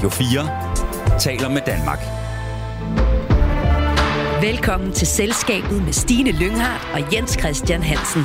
Radio 4 taler med Danmark. Velkommen til Selskabet med Stine Lynghardt og Jens Christian Hansen.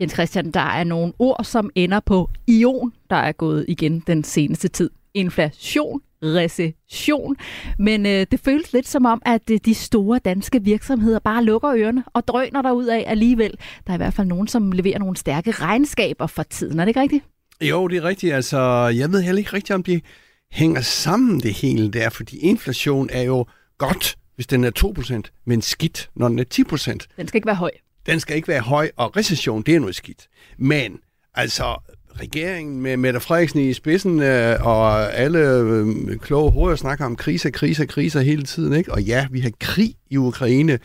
Jens Christian, der er nogle ord, som ender på ion, der er gået igen den seneste tid. Inflation, recession. Men øh, det føles lidt som om, at øh, de store danske virksomheder bare lukker ørerne og drøner der ud af alligevel. Der er i hvert fald nogen, som leverer nogle stærke regnskaber for tiden. Er det ikke rigtigt? Jo, det er rigtigt. Altså, jeg ved heller ikke rigtigt, om de hænger sammen det hele der, fordi inflation er jo godt, hvis den er 2%, men skidt, når den er 10%. Den skal ikke være høj. Den skal ikke være høj, og recession, det er noget skidt. Men altså, regeringen med Mette Frederiksen i spidsen, øh, og alle øh, kloge hoveder snakker om kriser, kriser, kriser hele tiden. Ikke? Og ja, vi har krig i Ukraine,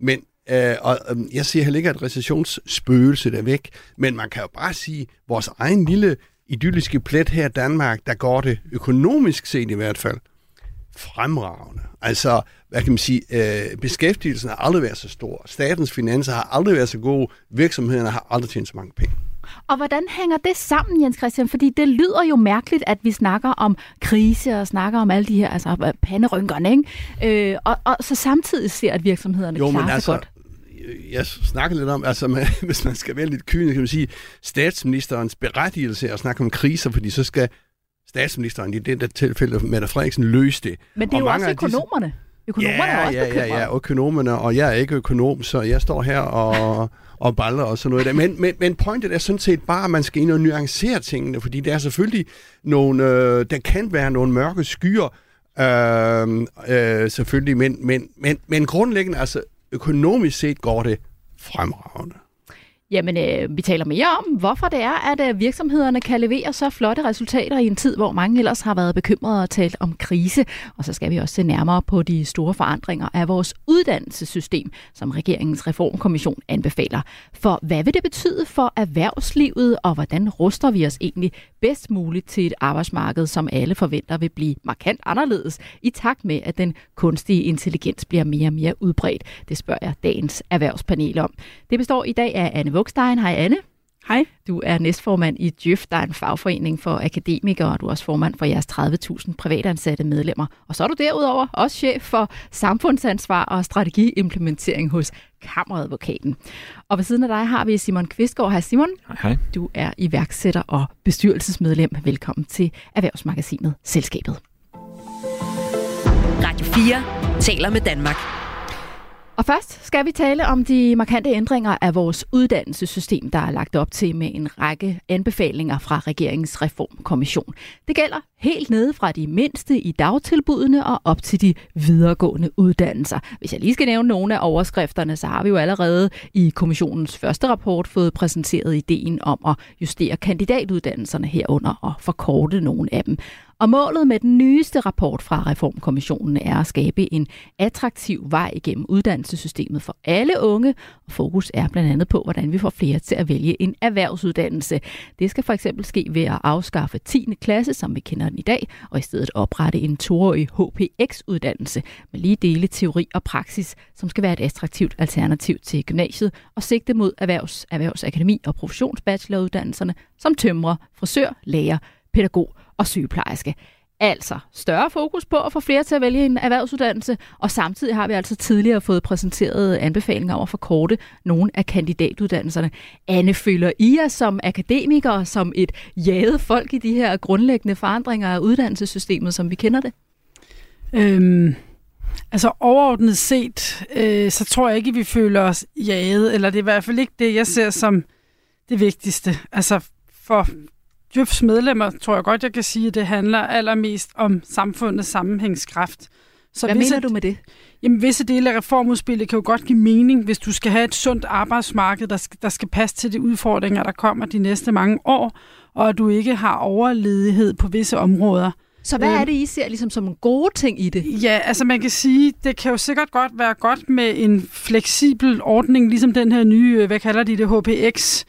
men øh, og, øh, jeg siger heller ikke, at recessionsspøgelset er væk, men man kan jo bare sige, at vores egen lille idylliske plet her i Danmark, der går det økonomisk set i hvert fald fremragende. Altså, hvad kan man sige, øh, beskæftigelsen har aldrig været så stor. Statens finanser har aldrig været så gode. Virksomhederne har aldrig tjent så mange penge. Og hvordan hænger det sammen, Jens Christian? Fordi det lyder jo mærkeligt, at vi snakker om krise og snakker om alle de her altså, panderynkerne, ikke? Øh, og, og så samtidig ser, at virksomhederne jo, klarer altså, sig godt jeg snakker lidt om, altså man, hvis man skal være lidt kynisk, kan man sige, statsministerens berettigelse at snakke om kriser, fordi så skal statsministeren i det der tilfælde, Mette Frederiksen, løse det. Men det er og jo også økonomerne. Disse... Økonomerne ja, er også ja, ja, ja, økonomerne, og jeg er ikke økonom, så jeg står her og, og baller og sådan noget der. Men, men, men pointet er sådan set bare, at man skal ind og nuancere tingene, fordi der er selvfølgelig nogle, øh, der kan være nogle mørke skyer, øh, øh, selvfølgelig, men, men, men, men grundlæggende, altså økonomisk set går det fremragende. Jamen, øh, vi taler mere om, hvorfor det er, at øh, virksomhederne kan levere så flotte resultater i en tid, hvor mange ellers har været bekymrede og talt om krise. Og så skal vi også se nærmere på de store forandringer af vores uddannelsessystem, som regeringens reformkommission anbefaler. For hvad vil det betyde for erhvervslivet, og hvordan ruster vi os egentlig bedst muligt til et arbejdsmarked, som alle forventer vil blive markant anderledes, i takt med, at den kunstige intelligens bliver mere og mere udbredt? Det spørger jeg dagens erhvervspanel om. Det består i dag af Anne Vugstein. Hej Anne. Hej. Du er næstformand i Djøf, der er en fagforening for akademikere, og du er også formand for jeres 30.000 privatansatte medlemmer. Og så er du derudover også chef for samfundsansvar og strategiimplementering hos Kammeradvokaten. Og ved siden af dig har vi Simon Kvistgaard. Hej Simon. Hej, hej. Du er iværksætter og bestyrelsesmedlem. Velkommen til Erhvervsmagasinet Selskabet. Radio 4 taler med Danmark. Og først skal vi tale om de markante ændringer af vores uddannelsessystem, der er lagt op til med en række anbefalinger fra regeringens reformkommission. Det gælder helt nede fra de mindste i dagtilbudene og op til de videregående uddannelser. Hvis jeg lige skal nævne nogle af overskrifterne, så har vi jo allerede i kommissionens første rapport fået præsenteret ideen om at justere kandidatuddannelserne herunder og forkorte nogle af dem. Og målet med den nyeste rapport fra Reformkommissionen er at skabe en attraktiv vej igennem uddannelsessystemet for alle unge. Og fokus er blandt andet på, hvordan vi får flere til at vælge en erhvervsuddannelse. Det skal for eksempel ske ved at afskaffe 10. klasse, som vi kender den i dag, og i stedet oprette en toårig HPX-uddannelse med lige dele teori og praksis, som skal være et attraktivt alternativ til gymnasiet og sigte mod erhvervs, erhvervsakademi og professionsbacheloruddannelserne som tømrer, frisør, lærer, pædagog og sygeplejerske. Altså større fokus på at få flere til at vælge en erhvervsuddannelse, og samtidig har vi altså tidligere fået præsenteret anbefalinger om at forkorte nogle af kandidatuddannelserne. Anne, føler I jer som akademikere som et jaget folk i de her grundlæggende forandringer af uddannelsessystemet, som vi kender det? Øhm, altså overordnet set, øh, så tror jeg ikke, at vi føler os jaget, eller det er i hvert fald ikke det, jeg ser som det vigtigste. Altså for Djøfs medlemmer, tror jeg godt, jeg kan sige, at det handler allermest om samfundets sammenhængskraft. Så Hvad visse, mener du med det? Jamen, visse dele af reformudspillet kan jo godt give mening, hvis du skal have et sundt arbejdsmarked, der skal, der skal passe til de udfordringer, der kommer de næste mange år, og at du ikke har overledighed på visse områder. Så hvad er det, I ser ligesom som en gode ting i det? Ja, altså man kan sige, det kan jo sikkert godt være godt med en fleksibel ordning, ligesom den her nye, hvad kalder de det, HPX,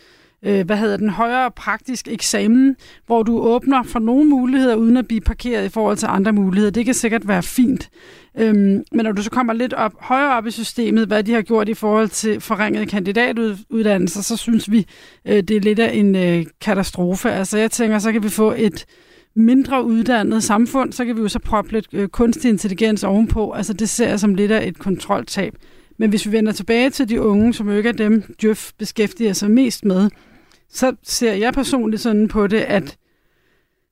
øh, hvad hedder den, højere praktisk eksamen, hvor du åbner for nogle muligheder, uden at blive parkeret i forhold til andre muligheder. Det kan sikkert være fint. Øhm, men når du så kommer lidt op, højere op i systemet, hvad de har gjort i forhold til forringede kandidatuddannelser, så synes vi, øh, det er lidt af en øh, katastrofe. Altså jeg tænker, så kan vi få et mindre uddannet samfund, så kan vi jo så proppe lidt øh, kunstig intelligens ovenpå. Altså det ser jeg som lidt af et kontroltab. Men hvis vi vender tilbage til de unge, som jo ikke er dem, Djøf beskæftiger sig mest med, så ser jeg personligt sådan på det, at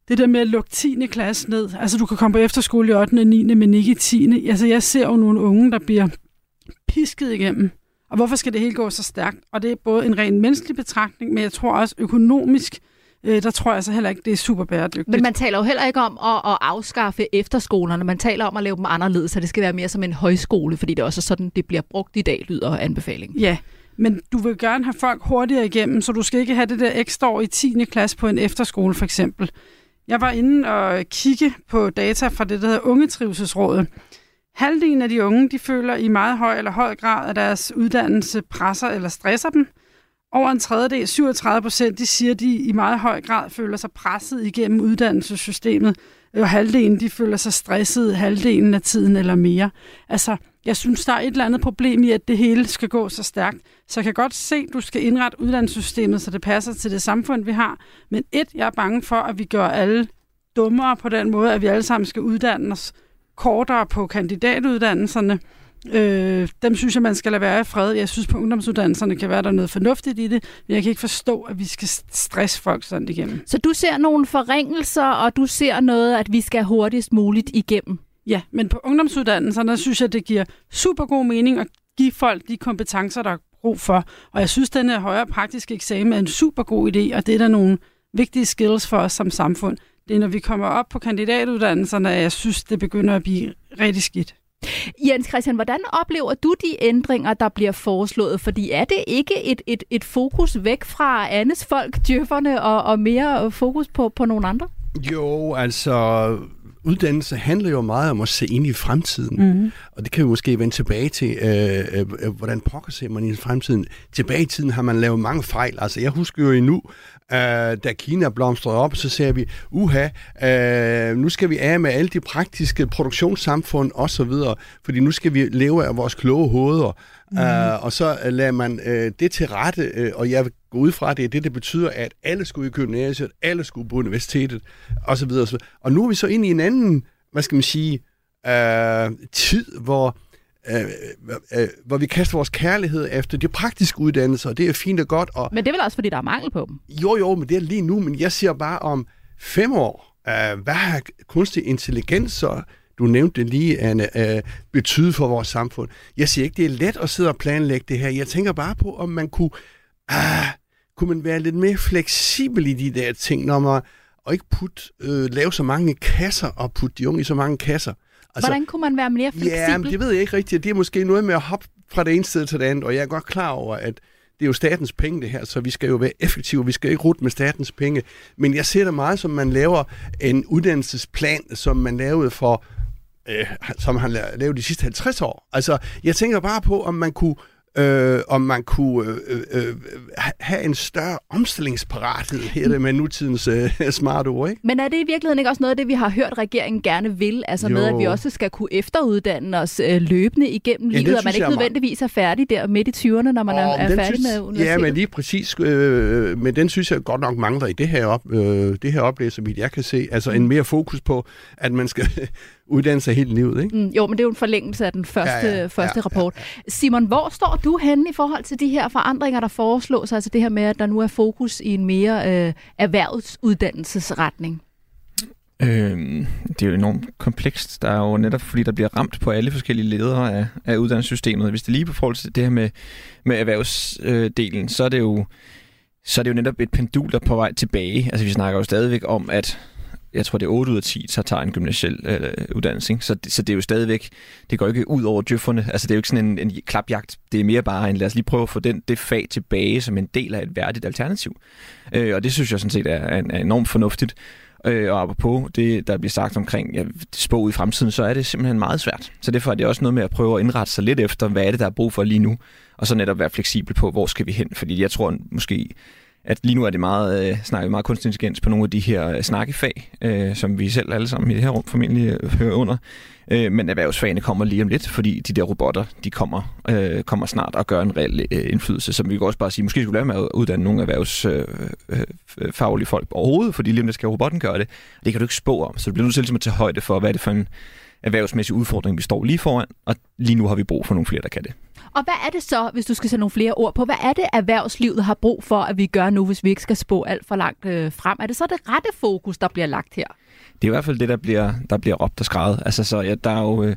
det der med at lukke 10. klasse ned, altså du kan komme på efterskole i 8. og 9. men ikke i 10. Altså jeg ser jo nogle unge, der bliver pisket igennem. Og hvorfor skal det hele gå så stærkt? Og det er både en ren menneskelig betragtning, men jeg tror også økonomisk, øh, der tror jeg så heller ikke, det er super bæredygtigt. Men man taler jo heller ikke om at, at afskaffe efterskolerne. Man taler om at lave dem anderledes, så det skal være mere som en højskole, fordi det også er sådan, det bliver brugt i dag, lyder anbefalingen. Ja, men du vil gerne have folk hurtigere igennem, så du skal ikke have det der ekstra år i 10. klasse på en efterskole for eksempel. Jeg var inde og kigge på data fra det, der hedder Ungetrivselsrådet. Halvdelen af de unge, de føler i meget høj eller høj grad, at deres uddannelse presser eller stresser dem. Over en tredjedel, 37 procent, de siger, at de i meget høj grad føler sig presset igennem uddannelsessystemet. Og halvdelen, de føler sig stresset halvdelen af tiden eller mere. Altså, jeg synes, der er et eller andet problem i, at det hele skal gå så stærkt. Så jeg kan godt se, at du skal indrette uddannelsessystemet, så det passer til det samfund, vi har. Men et, jeg er bange for, at vi gør alle dummere på den måde, at vi alle sammen skal uddanne os kortere på kandidatuddannelserne. Øh, dem synes jeg, man skal lade være i fred. Jeg synes, på ungdomsuddannelserne kan være der noget fornuftigt i det, men jeg kan ikke forstå, at vi skal stresse folk sådan igennem. Så du ser nogle forringelser, og du ser noget, at vi skal hurtigst muligt igennem? Ja, men på ungdomsuddannelserne synes jeg, det giver super god mening at give folk de kompetencer, der er brug for. Og jeg synes, at den her højere praktiske eksamen er en super god idé, og det er der nogle vigtige skills for os som samfund. Det er, når vi kommer op på kandidatuddannelserne, at jeg synes, det begynder at blive rigtig skidt. Jens Christian, hvordan oplever du de ændringer, der bliver foreslået? Fordi er det ikke et, et, et fokus væk fra Annes folk, djøfferne, og, og mere fokus på, på nogle andre? Jo, altså uddannelse handler jo meget om at se ind i fremtiden. Mm-hmm. Og det kan vi måske vende tilbage til, øh, øh, øh, hvordan pokker ser man i fremtiden. Tilbage i tiden har man lavet mange fejl. Altså jeg husker jo endnu, øh, da Kina blomstrede op, så ser vi, uha, øh, nu skal vi af med alle de praktiske produktionssamfund osv., fordi nu skal vi leve af vores kloge hoveder. Mm. Uh, og så lader man uh, det til rette, uh, og jeg vil gå ud fra, at det er det, det betyder, at alle skulle i gymnasiet, alle skulle på universitetet, osv. Og, og nu er vi så inde i en anden, hvad skal man sige, uh, tid, hvor øh, øh, hvor vi kaster vores kærlighed efter de praktiske uddannelser, og det er fint og godt. Og, men det er vel også, fordi der er mangel på dem? Jo, jo, men det er lige nu, men jeg siger bare om fem år, øh, hvad har kunstig intelligens så du nævnte det lige, Anne, uh, betyde for vores samfund. Jeg siger ikke, det er let at sidde og planlægge det her. Jeg tænker bare på, om man kunne, uh, kunne man være lidt mere fleksibel i de der ting, når man, og ikke putte, uh, lave så mange kasser og putte de unge i så mange kasser. Altså, Hvordan kunne man være mere fleksibel? Ja, men det ved jeg ikke rigtigt. Det er måske noget med at hoppe fra det ene sted til det andet, og jeg er godt klar over, at det er jo statens penge det her, så vi skal jo være effektive, vi skal ikke rute med statens penge. Men jeg ser det meget som, man laver en uddannelsesplan, som man lavede for øh, som han lavet de sidste 50 år. Altså, jeg tænker bare på, om man kunne øh, om man kunne øh, øh, have en større omstillingsparathed her det med nutidens øh, smarte ord. Ikke? Men er det i virkeligheden ikke også noget af det, vi har hørt, regeringen gerne vil? Altså jo. med, at vi også skal kunne efteruddanne os øh, løbende igennem livet, og man ikke nødvendigvis er færdig der midt i 20'erne, når man oh, er, er færdig synes, med universitetet? Ja, men lige præcis. Øh, men den synes jeg godt nok mangler i det her, op, øh, det her oplæg, som jeg kan se. Altså en mere fokus på, at man skal uddanne sig hele livet, ikke? Mm, jo, men det er jo en forlængelse af den første, ja, ja, første ja, rapport. Ja, ja. Simon, hvor står du henne i forhold til de her forandringer, der foreslås? Altså det her med, at der nu er fokus i en mere øh, erhvervsuddannelsesretning? Øhm, det er jo enormt komplekst. Der er jo netop, fordi der bliver ramt på alle forskellige ledere af, af uddannelsessystemet. Hvis det lige på forhold til det her med, med erhvervsdelen, så er det jo så er det jo netop et pendul, der er på vej tilbage. Altså vi snakker jo stadigvæk om, at jeg tror det er 8 ud af 10, så tager en gymnasiel øh, uddannelse. Ikke? Så, så det er jo stadigvæk, det går ikke ud over djøfferne. Altså det er jo ikke sådan en, en klapjagt. Det er mere bare en, lad os lige prøve at få den, det fag tilbage som en del af et værdigt alternativ. Øh, og det synes jeg sådan set er, er, er enormt fornuftigt. Øh, og på det, der bliver sagt omkring ja, spå ud i fremtiden, så er det simpelthen meget svært. Så derfor er det også noget med at prøve at indrette sig lidt efter, hvad er det, der er brug for lige nu, og så netop være fleksibel på, hvor skal vi hen. Fordi jeg tror måske, at lige nu er det meget, øh, snakket meget kunstig intelligens på nogle af de her øh, snakkefag, øh, som vi selv alle sammen i det her rum formentlig øh, hører under. Øh, men erhvervsfagene kommer lige om lidt, fordi de der robotter, de kommer, øh, kommer snart og gør en reel øh, indflydelse. Så vi kan også bare sige, måske skulle lade med at uddanne nogle erhvervsfaglige øh, øh, folk overhovedet, fordi lige om det skal robotten gøre det. Det kan du ikke spå om, så du bliver nødt til ligesom at tage højde for, hvad er det for en erhvervsmæssig udfordring, vi står lige foran, og lige nu har vi brug for nogle flere, der kan det. Og hvad er det så, hvis du skal sætte nogle flere ord på, hvad er det, erhvervslivet har brug for, at vi gør nu, hvis vi ikke skal spå alt for langt øh, frem? Er det så det rette fokus, der bliver lagt her? Det er i hvert fald det, der bliver, der bliver råbt og skrevet. Altså, så ja, der er jo øh,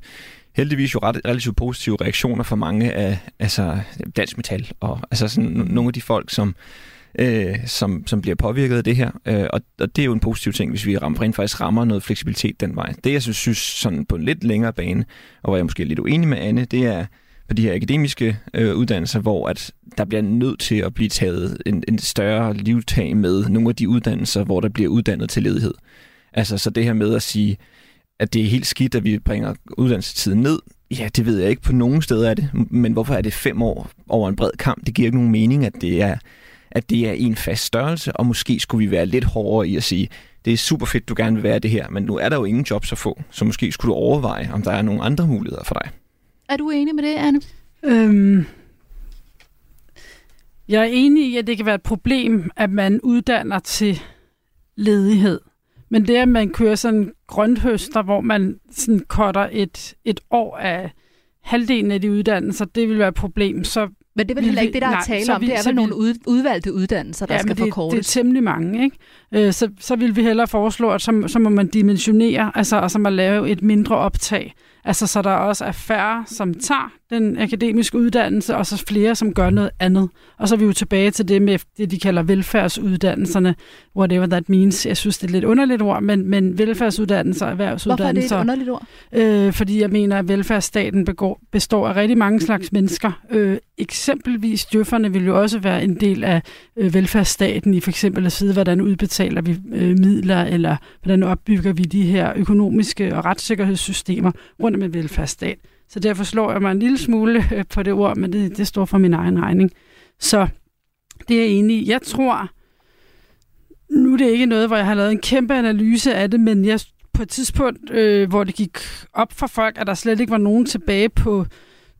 heldigvis jo ret, relativt positive reaktioner fra mange af altså, dansk metal, og altså sådan nogle af de folk, som, øh, som, som bliver påvirket af det her. Øh, og, og det er jo en positiv ting, hvis vi rammer, rent faktisk rammer noget fleksibilitet den vej. Det, jeg synes, synes sådan på en lidt længere bane, og hvor jeg måske er lidt uenig med Anne, det er på de her akademiske øh, uddannelser, hvor at der bliver nødt til at blive taget en, en større livtag med nogle af de uddannelser, hvor der bliver uddannet til ledighed. Altså så det her med at sige, at det er helt skidt, at vi bringer uddannelsestiden ned, ja, det ved jeg ikke på nogen steder af det, men hvorfor er det fem år over en bred kamp? Det giver ikke nogen mening, at det er at det er en fast størrelse, og måske skulle vi være lidt hårdere i at sige, det er super fedt, du gerne vil være det her, men nu er der jo ingen jobs at få, så måske skulle du overveje, om der er nogle andre muligheder for dig. Er du enig med det, Anne? Øhm, jeg er enig i, at det kan være et problem, at man uddanner til ledighed. Men det, at man kører sådan en grønthøster, hvor man sådan cutter et, et år af halvdelen af de uddannelser, det vil være et problem. Så men det er vel heller ikke det, der er tale om. Vi, det er vel nogle ud, udvalgte uddannelser, der ja, skal det, forkortes. det er temmelig mange. Ikke? Øh, så, så vil vi hellere foreslå, at så, så må man dimensionere, altså, og så må lave et mindre optag. Altså, så der også er færre, som tager den akademiske uddannelse, og så flere, som gør noget andet. Og så er vi jo tilbage til det med det, de kalder velfærdsuddannelserne, whatever that means. Jeg synes, det er lidt underligt ord, men, men velfærdsuddannelser og erhvervsuddannelser... Hvorfor er det et underligt ord? Øh, fordi jeg mener, at velfærdsstaten begår, består af rigtig mange slags mennesker. Øh, eksempelvis djøfferne vil jo også være en del af øh, velfærdsstaten i for eksempel at sige, hvordan udbetaler vi øh, midler, eller hvordan opbygger vi de her økonomiske og retssikkerhedssystemer rundt om en velfærdsstat. Så derfor slår jeg mig en lille smule øh, på det ord, men det, det står for min egen regning. Så det er jeg enig i. Jeg tror, nu er det ikke noget, hvor jeg har lavet en kæmpe analyse af det, men jeg på et tidspunkt, øh, hvor det gik op for folk, at der slet ikke var nogen tilbage på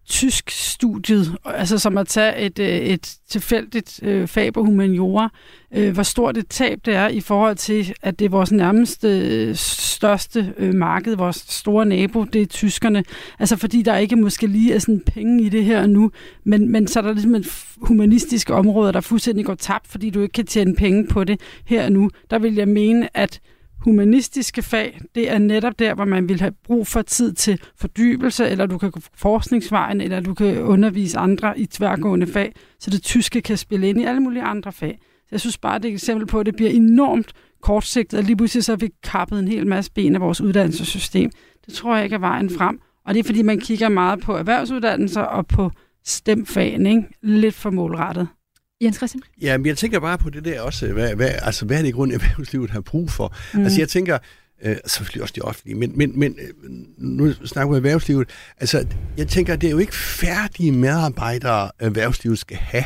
tysk studiet, altså som at tage et, øh, et tilfældigt øh, fag på humaniora, øh, hvor stort et tab det er i forhold til, at det er vores nærmeste øh, største øh, marked, vores store nabo, det er tyskerne. Altså fordi der ikke måske lige er sådan penge i det her nu, men, men så er der ligesom et humanistisk område, der fuldstændig går tabt, fordi du ikke kan tjene penge på det her nu. Der vil jeg mene, at humanistiske fag, det er netop der, hvor man vil have brug for tid til fordybelse, eller du kan gå forskningsvejen, eller du kan undervise andre i tværgående fag, så det tyske kan spille ind i alle mulige andre fag. Så jeg synes bare, det er et eksempel på, at det bliver enormt kortsigtet, og lige pludselig så har vi kappet en hel masse ben af vores uddannelsessystem. Det tror jeg ikke er vejen frem. Og det er, fordi man kigger meget på erhvervsuddannelser og på stemfagene, ikke? lidt for målrettet. Jens Christian? Ja, men jeg tænker bare på det der også, hvad, hvad, altså, hvad er det grund, erhvervslivet har brug for? Mm. Altså jeg tænker, øh, selvfølgelig også de offentlige, men, men, men øh, nu snakker vi erhvervslivet, altså jeg tænker, det er jo ikke færdige medarbejdere, erhvervslivet skal have.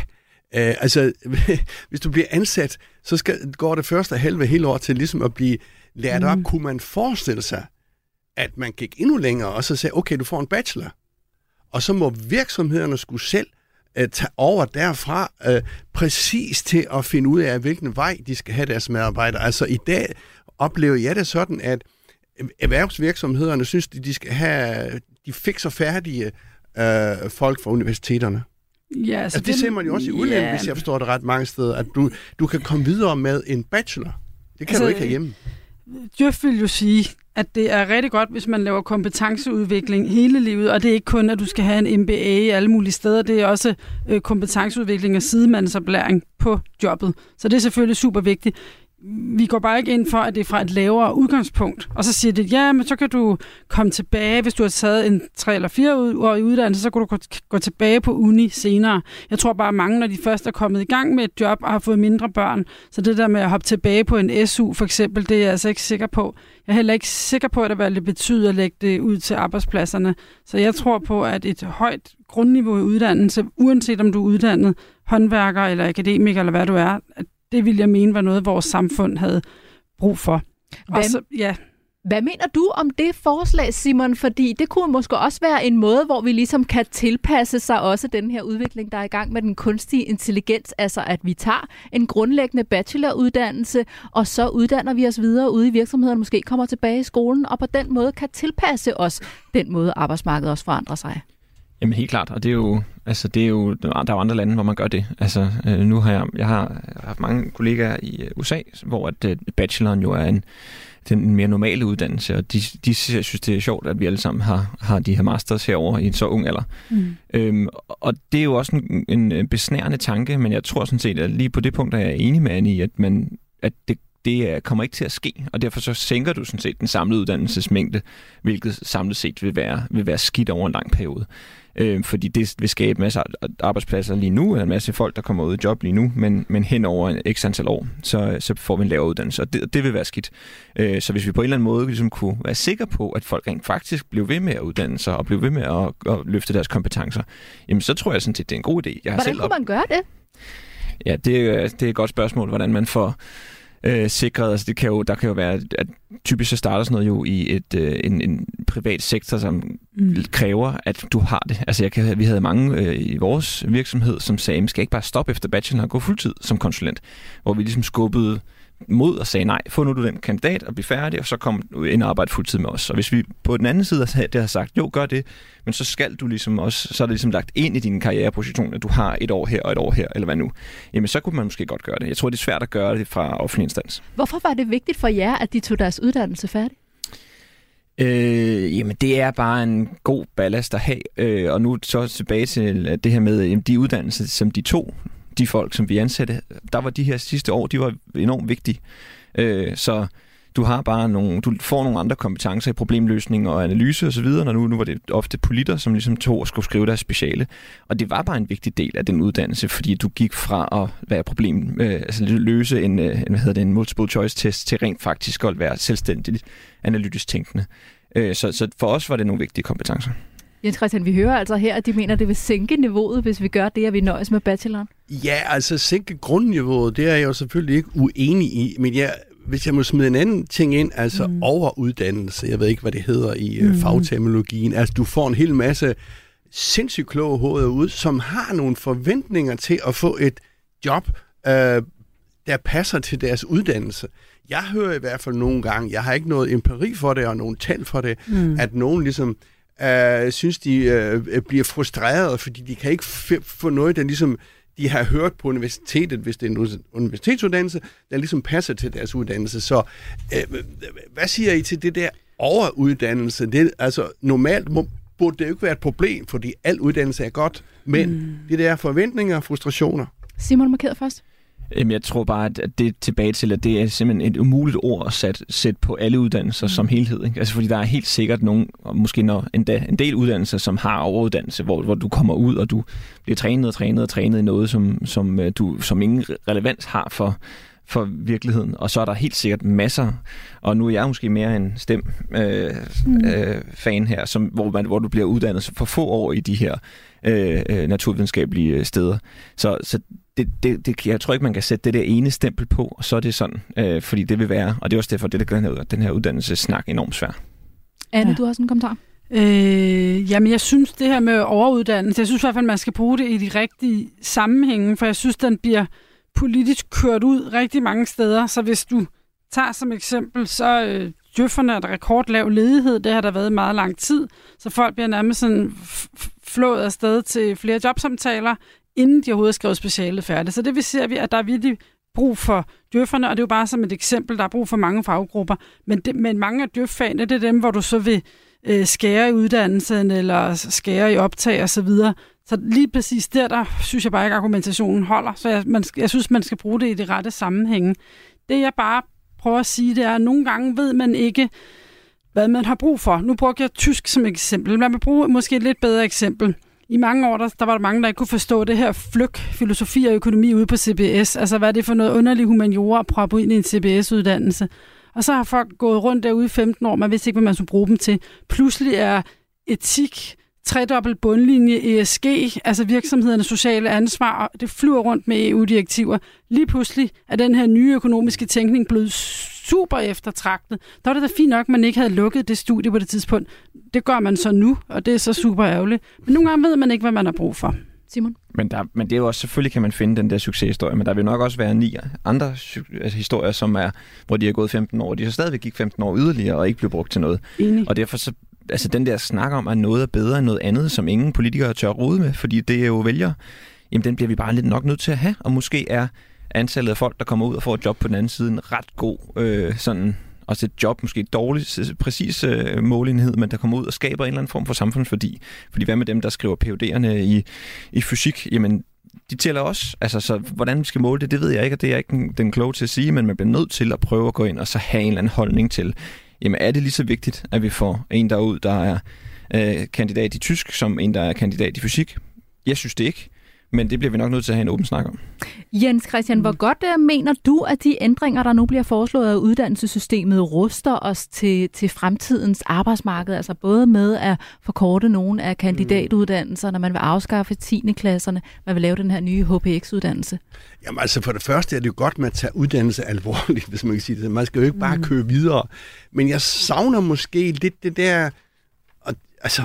Øh, altså, hvis du bliver ansat, så skal, går det første halve hele år til ligesom at blive lært mm. op. Kunne man forestille sig, at man gik endnu længere, og så sagde, okay, du får en bachelor. Og så må virksomhederne skulle selv øh, tage over derfra øh, præcis til at finde ud af, hvilken vej de skal have deres medarbejdere. Altså i dag oplever jeg det sådan, at erhvervsvirksomhederne synes, at de skal have de fikser færdige øh, folk fra universiteterne. Ja, altså, det, det ser man jo også i udlandet, ja. hvis jeg forstår det ret mange steder, at du, du kan komme videre med en bachelor. Det kan altså, du ikke have hjemme. Djøf vil jo sige, at det er rigtig godt, hvis man laver kompetenceudvikling hele livet, og det er ikke kun, at du skal have en MBA i alle mulige steder, det er også øh, kompetenceudvikling og sidemandsoplæring på jobbet. Så det er selvfølgelig super vigtigt vi går bare ikke ind for, at det er fra et lavere udgangspunkt. Og så siger det, ja, men så kan du komme tilbage, hvis du har taget en tre eller fire år i uddannelse, så kan du gå tilbage på uni senere. Jeg tror bare, at mange, når de først er kommet i gang med et job og har fået mindre børn, så det der med at hoppe tilbage på en SU for eksempel, det er jeg altså ikke sikker på. Jeg er heller ikke sikker på, at det vil betyde at lægge det ud til arbejdspladserne. Så jeg tror på, at et højt grundniveau i uddannelse, uanset om du er uddannet håndværker eller akademiker eller hvad du er, at det ville jeg mene var noget, vores samfund havde brug for. Hvad, Og så, ja, hvad mener du om det forslag, Simon? Fordi det kunne måske også være en måde, hvor vi ligesom kan tilpasse sig også den her udvikling, der er i gang med den kunstige intelligens. Altså at vi tager en grundlæggende bacheloruddannelse, og så uddanner vi os videre ude i virksomheden, måske kommer tilbage i skolen, og på den måde kan tilpasse os den måde, arbejdsmarkedet også forandrer sig. Jamen helt klart, og det er jo, altså, det er jo, der er jo andre lande, hvor man gør det. Altså, øh, nu har jeg, jeg har haft mange kollegaer i øh, USA, hvor at, øh, bacheloren jo er en, den mere normale uddannelse, og de, de synes, det er sjovt, at vi alle sammen har, har de her masters herover i en så ung alder. Mm. Øhm, og det er jo også en, en besnærende tanke, men jeg tror sådan set, at lige på det punkt er jeg enig med Annie i, at, man, at det, det kommer ikke til at ske, og derfor så sænker du sådan set den samlede uddannelsesmængde, hvilket samlet set vil være, vil være skidt over en lang periode. Øh, fordi det vil skabe masser af arbejdspladser lige nu, eller en masse folk, der kommer ud i job lige nu, men, men hen over en x antal år, så, så får vi en lavere uddannelse, og det, det vil være skidt. Øh, så hvis vi på en eller anden måde ligesom kunne være sikre på, at folk rent faktisk blev ved med at uddanne sig, og blev ved med at, at løfte deres kompetencer, jamen så tror jeg sådan set, det er en god idé. Jeg har Hvordan selv kunne man gøre det? Ja, det, er- det er et godt spørgsmål, hvordan man får øh, sikret. Altså, det kan jo, der kan jo være, at typisk så starter sådan noget jo i et, øh, en, en privat sektor, som mm. kræver, at du har det. Altså, jeg kan, vi havde mange øh, i vores virksomhed, som sagde, "Men skal ikke bare stoppe efter bachelor og gå fuldtid som konsulent? Hvor vi ligesom skubbede mod og sagde, nej, få nu du den kandidat og bliv færdig, og så kom du ind og arbejde fuldtid med os. Og hvis vi på den anden side det har sagt, jo, gør det, men så skal du ligesom også, så er det ligesom lagt ind i din karriereposition, at du har et år her og et år her, eller hvad nu, jamen så kunne man måske godt gøre det. Jeg tror, det er svært at gøre det fra offentlig instans. Hvorfor var det vigtigt for jer, at de tog deres uddannelse færdig? Øh, jamen, det er bare en god ballast at have. Øh, og nu så tilbage til det her med jamen, de uddannelser, som de to, de folk, som vi ansatte, der var de her sidste år, de var enormt vigtige. Øh, så du har bare nogle, du får nogle andre kompetencer i problemløsning og analyse osv., når nu, nu var det ofte politter, som ligesom tog og skulle skrive deres speciale. Og det var bare en vigtig del af den uddannelse, fordi du gik fra at være problem, øh, altså løse en, øh, en, hvad hedder det, en multiple choice test til rent faktisk at være selvstændigt analytisk tænkende. Øh, så, så for os var det nogle vigtige kompetencer. Jens Christian, vi hører altså her, at de mener, at det vil sænke niveauet, hvis vi gør det, at vi nøjes med bacheloren. Ja, altså sænke grundniveauet, det er jeg jo selvfølgelig ikke uenig i, men jeg, hvis jeg må smide en anden ting ind, altså mm. overuddannelse, jeg ved ikke, hvad det hedder i mm. fagterminologien, altså du får en hel masse sindssygt kloge hoveder ud, som har nogle forventninger til at få et job, øh, der passer til deres uddannelse. Jeg hører i hvert fald nogle gange, jeg har ikke noget empiri for det og nogen tal for det, mm. at nogen ligesom øh, synes, de øh, bliver frustrerede, fordi de kan ikke få noget, der ligesom de har hørt på universitetet, hvis det er en universitetsuddannelse, der ligesom passer til deres uddannelse. Så øh, hvad siger I til det der overuddannelse? Det, altså normalt må, burde det jo ikke være et problem, fordi al uddannelse er godt, men mm. det der forventninger og frustrationer. Simon markeret først. Jamen, jeg tror bare, at det er tilbage til, at det er simpelthen et umuligt ord at sætte, sætte på alle uddannelser mm. som helhed. Ikke? Altså, fordi der er helt sikkert nogen, og måske når endda en del uddannelser, som har overuddannelse, hvor, hvor du kommer ud, og du bliver trænet og trænet og trænet i noget, som, som, øh, du, som ingen relevans har for, for virkeligheden. Og så er der helt sikkert masser, og nu er jeg måske mere en stem øh, mm. øh, fan her, som, hvor, man, hvor du bliver uddannet for få år i de her øh, øh, naturvidenskabelige steder. Så, så det, det, det, jeg tror ikke, man kan sætte det der ene stempel på, og så er det sådan, øh, fordi det vil være, og det er også derfor, det der gør den her, den her uddannelsessnak enormt svær. Anne, ja. du har sådan en kommentar? Øh, jamen, jeg synes det her med overuddannelse, jeg synes i hvert fald, man skal bruge det i de rigtige sammenhænge, for jeg synes, den bliver politisk kørt ud rigtig mange steder. Så hvis du tager som eksempel, så øh, djøfferne er der rekordlav ledighed, det har der været meget lang tid, så folk bliver nærmest sådan flået afsted til flere jobsamtaler, inden de overhovedet har skrevet specialet færdigt. Så det vil sige, at der er virkelig brug for djøfferne, og det er jo bare som et eksempel, der er brug for mange faggrupper. Men, det, men mange af djøffagene, det er dem, hvor du så vil øh, skære i uddannelsen, eller skære i optag og så videre. Så lige præcis der, der synes jeg bare ikke, argumentationen holder. Så jeg, man, jeg synes, man skal bruge det i det rette sammenhænge. Det jeg bare prøver at sige, det er, at nogle gange ved man ikke, hvad man har brug for. Nu brugte jeg tysk som eksempel. Man vil bruge måske et lidt bedre eksempel. I mange år, der, der var der mange, der ikke kunne forstå det her flyk, filosofi og økonomi ude på CBS. Altså, hvad er det for noget underlig humaniora at proppe ind i en CBS-uddannelse? Og så har folk gået rundt derude i 15 år, man vidste ikke, hvad man skulle bruge dem til. Pludselig er etik, tredobbelt bundlinje, ESG, altså virksomhedernes sociale ansvar, det flyver rundt med EU-direktiver. Lige pludselig er den her nye økonomiske tænkning blevet super eftertragtet. Der var det da fint nok, at man ikke havde lukket det studie på det tidspunkt. Det gør man så nu, og det er så super ærgerligt. Men nogle gange ved man ikke, hvad man har brug for. Simon? Men, der, men det er jo også, selvfølgelig kan man finde den der succeshistorie, men der vil nok også være ni andre altså historier, som er, hvor de har gået 15 år, og de så stadigvæk gik 15 år yderligere og ikke blev brugt til noget. Enig. Og derfor så, altså den der snak om, at noget er bedre end noget andet, som ingen politikere tør rode med, fordi det er jo vælger, jamen den bliver vi bare lidt nok nødt til at have, og måske er antallet af folk, der kommer ud og får et job på den anden side, en ret god øh, sådan også et job, måske et dårligt, præcis øh, målenhed, men der kommer ud og skaber en eller anden form for samfundsværdi. Fordi hvad med dem, der skriver PUD'erne i, i fysik? Jamen, de tæller også. Altså, så hvordan vi skal måle det, det ved jeg ikke, og det er jeg ikke den, den kloge til at sige, men man bliver nødt til at prøve at gå ind og så have en eller anden holdning til, jamen er det lige så vigtigt, at vi får en derud, der er øh, kandidat i tysk, som en, der er kandidat i fysik? Jeg synes det ikke. Men det bliver vi nok nødt til at have en åben snak om. Jens Christian, hvor godt uh, mener du, at de ændringer, der nu bliver foreslået af uddannelsessystemet, ruster os til, til fremtidens arbejdsmarked? Altså både med at forkorte nogle af kandidatuddannelserne, man vil afskaffe 10. klasserne, man vil lave den her nye HPX-uddannelse? Jamen altså for det første er det jo godt, at man tager uddannelse alvorligt, hvis man kan sige det. Man skal jo ikke bare køre videre. Men jeg savner måske lidt det der... Og, altså,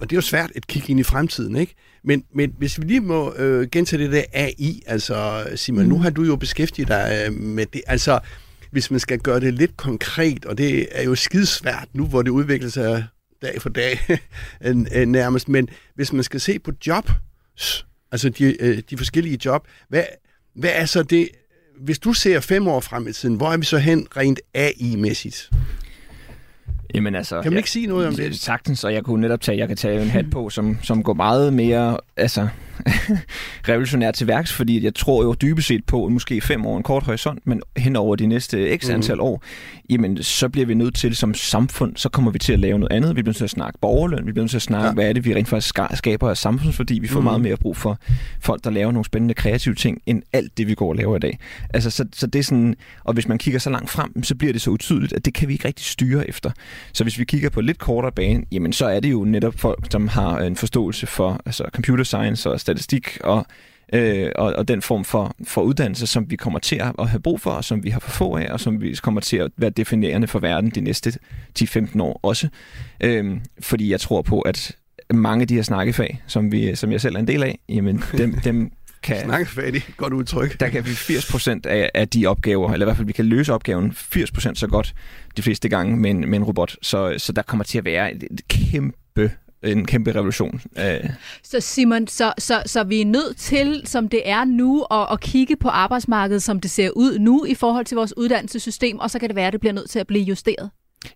og det er jo svært at kigge ind i fremtiden, ikke? Men, men hvis vi lige må øh, gentage det der AI, altså Simon, mm. nu har du jo beskæftiget dig øh, med det, altså hvis man skal gøre det lidt konkret, og det er jo skidesvært nu, hvor det udvikler sig dag for dag nærmest, men hvis man skal se på job, altså de, øh, de forskellige job, hvad, hvad er så det, hvis du ser fem år frem i tiden, hvor er vi så hen rent AI-mæssigt? Jamen altså... Kan man ikke sige noget om det? Sagtens, og jeg kunne netop tage, jeg kan tage en hat på, som, som går meget mere, altså, revolutionært til værks, fordi jeg tror jo dybest set på, måske fem år en kort horisont, men hen over de næste x mhm. antal mm. år, jamen så bliver vi nødt til som samfund, så kommer vi til at lave noget andet. Vi bliver nødt til at snakke borgerløn, vi bliver nødt til at snakke, ja. hvad er det, vi rent faktisk skaber af samfundsværdi. Vi får mm. meget mere brug for folk, der laver nogle spændende kreative ting, end alt det, vi går og laver i dag. Altså, så, så det er sådan, og hvis man kigger så langt frem, så bliver det så utydeligt, at det kan vi ikke rigtig styre efter. Så hvis vi kigger på lidt kortere bane, jamen så er det jo netop folk, som har øh, en forståelse for altså computer science og statistik og øh, og, og den form for, for uddannelse, som vi kommer til at have brug for, og som vi har for få af, og som vi kommer til at være definerende for verden de næste 10-15 år også. Øh, fordi jeg tror på, at mange af de her snakkefag, som, vi, som jeg selv er en del af, jamen dem, dem kan... Er godt udtryk. Der kan vi 80% af, af de opgaver, eller i hvert fald vi kan løse opgaven 80% så godt de fleste gange med en, med en robot. Så, så der kommer til at være et, et kæmpe en kæmpe revolution. Øh. Så Simon, så, så, så vi er nødt til, som det er nu, at, at kigge på arbejdsmarkedet, som det ser ud nu i forhold til vores uddannelsessystem, og så kan det være, at det bliver nødt til at blive justeret?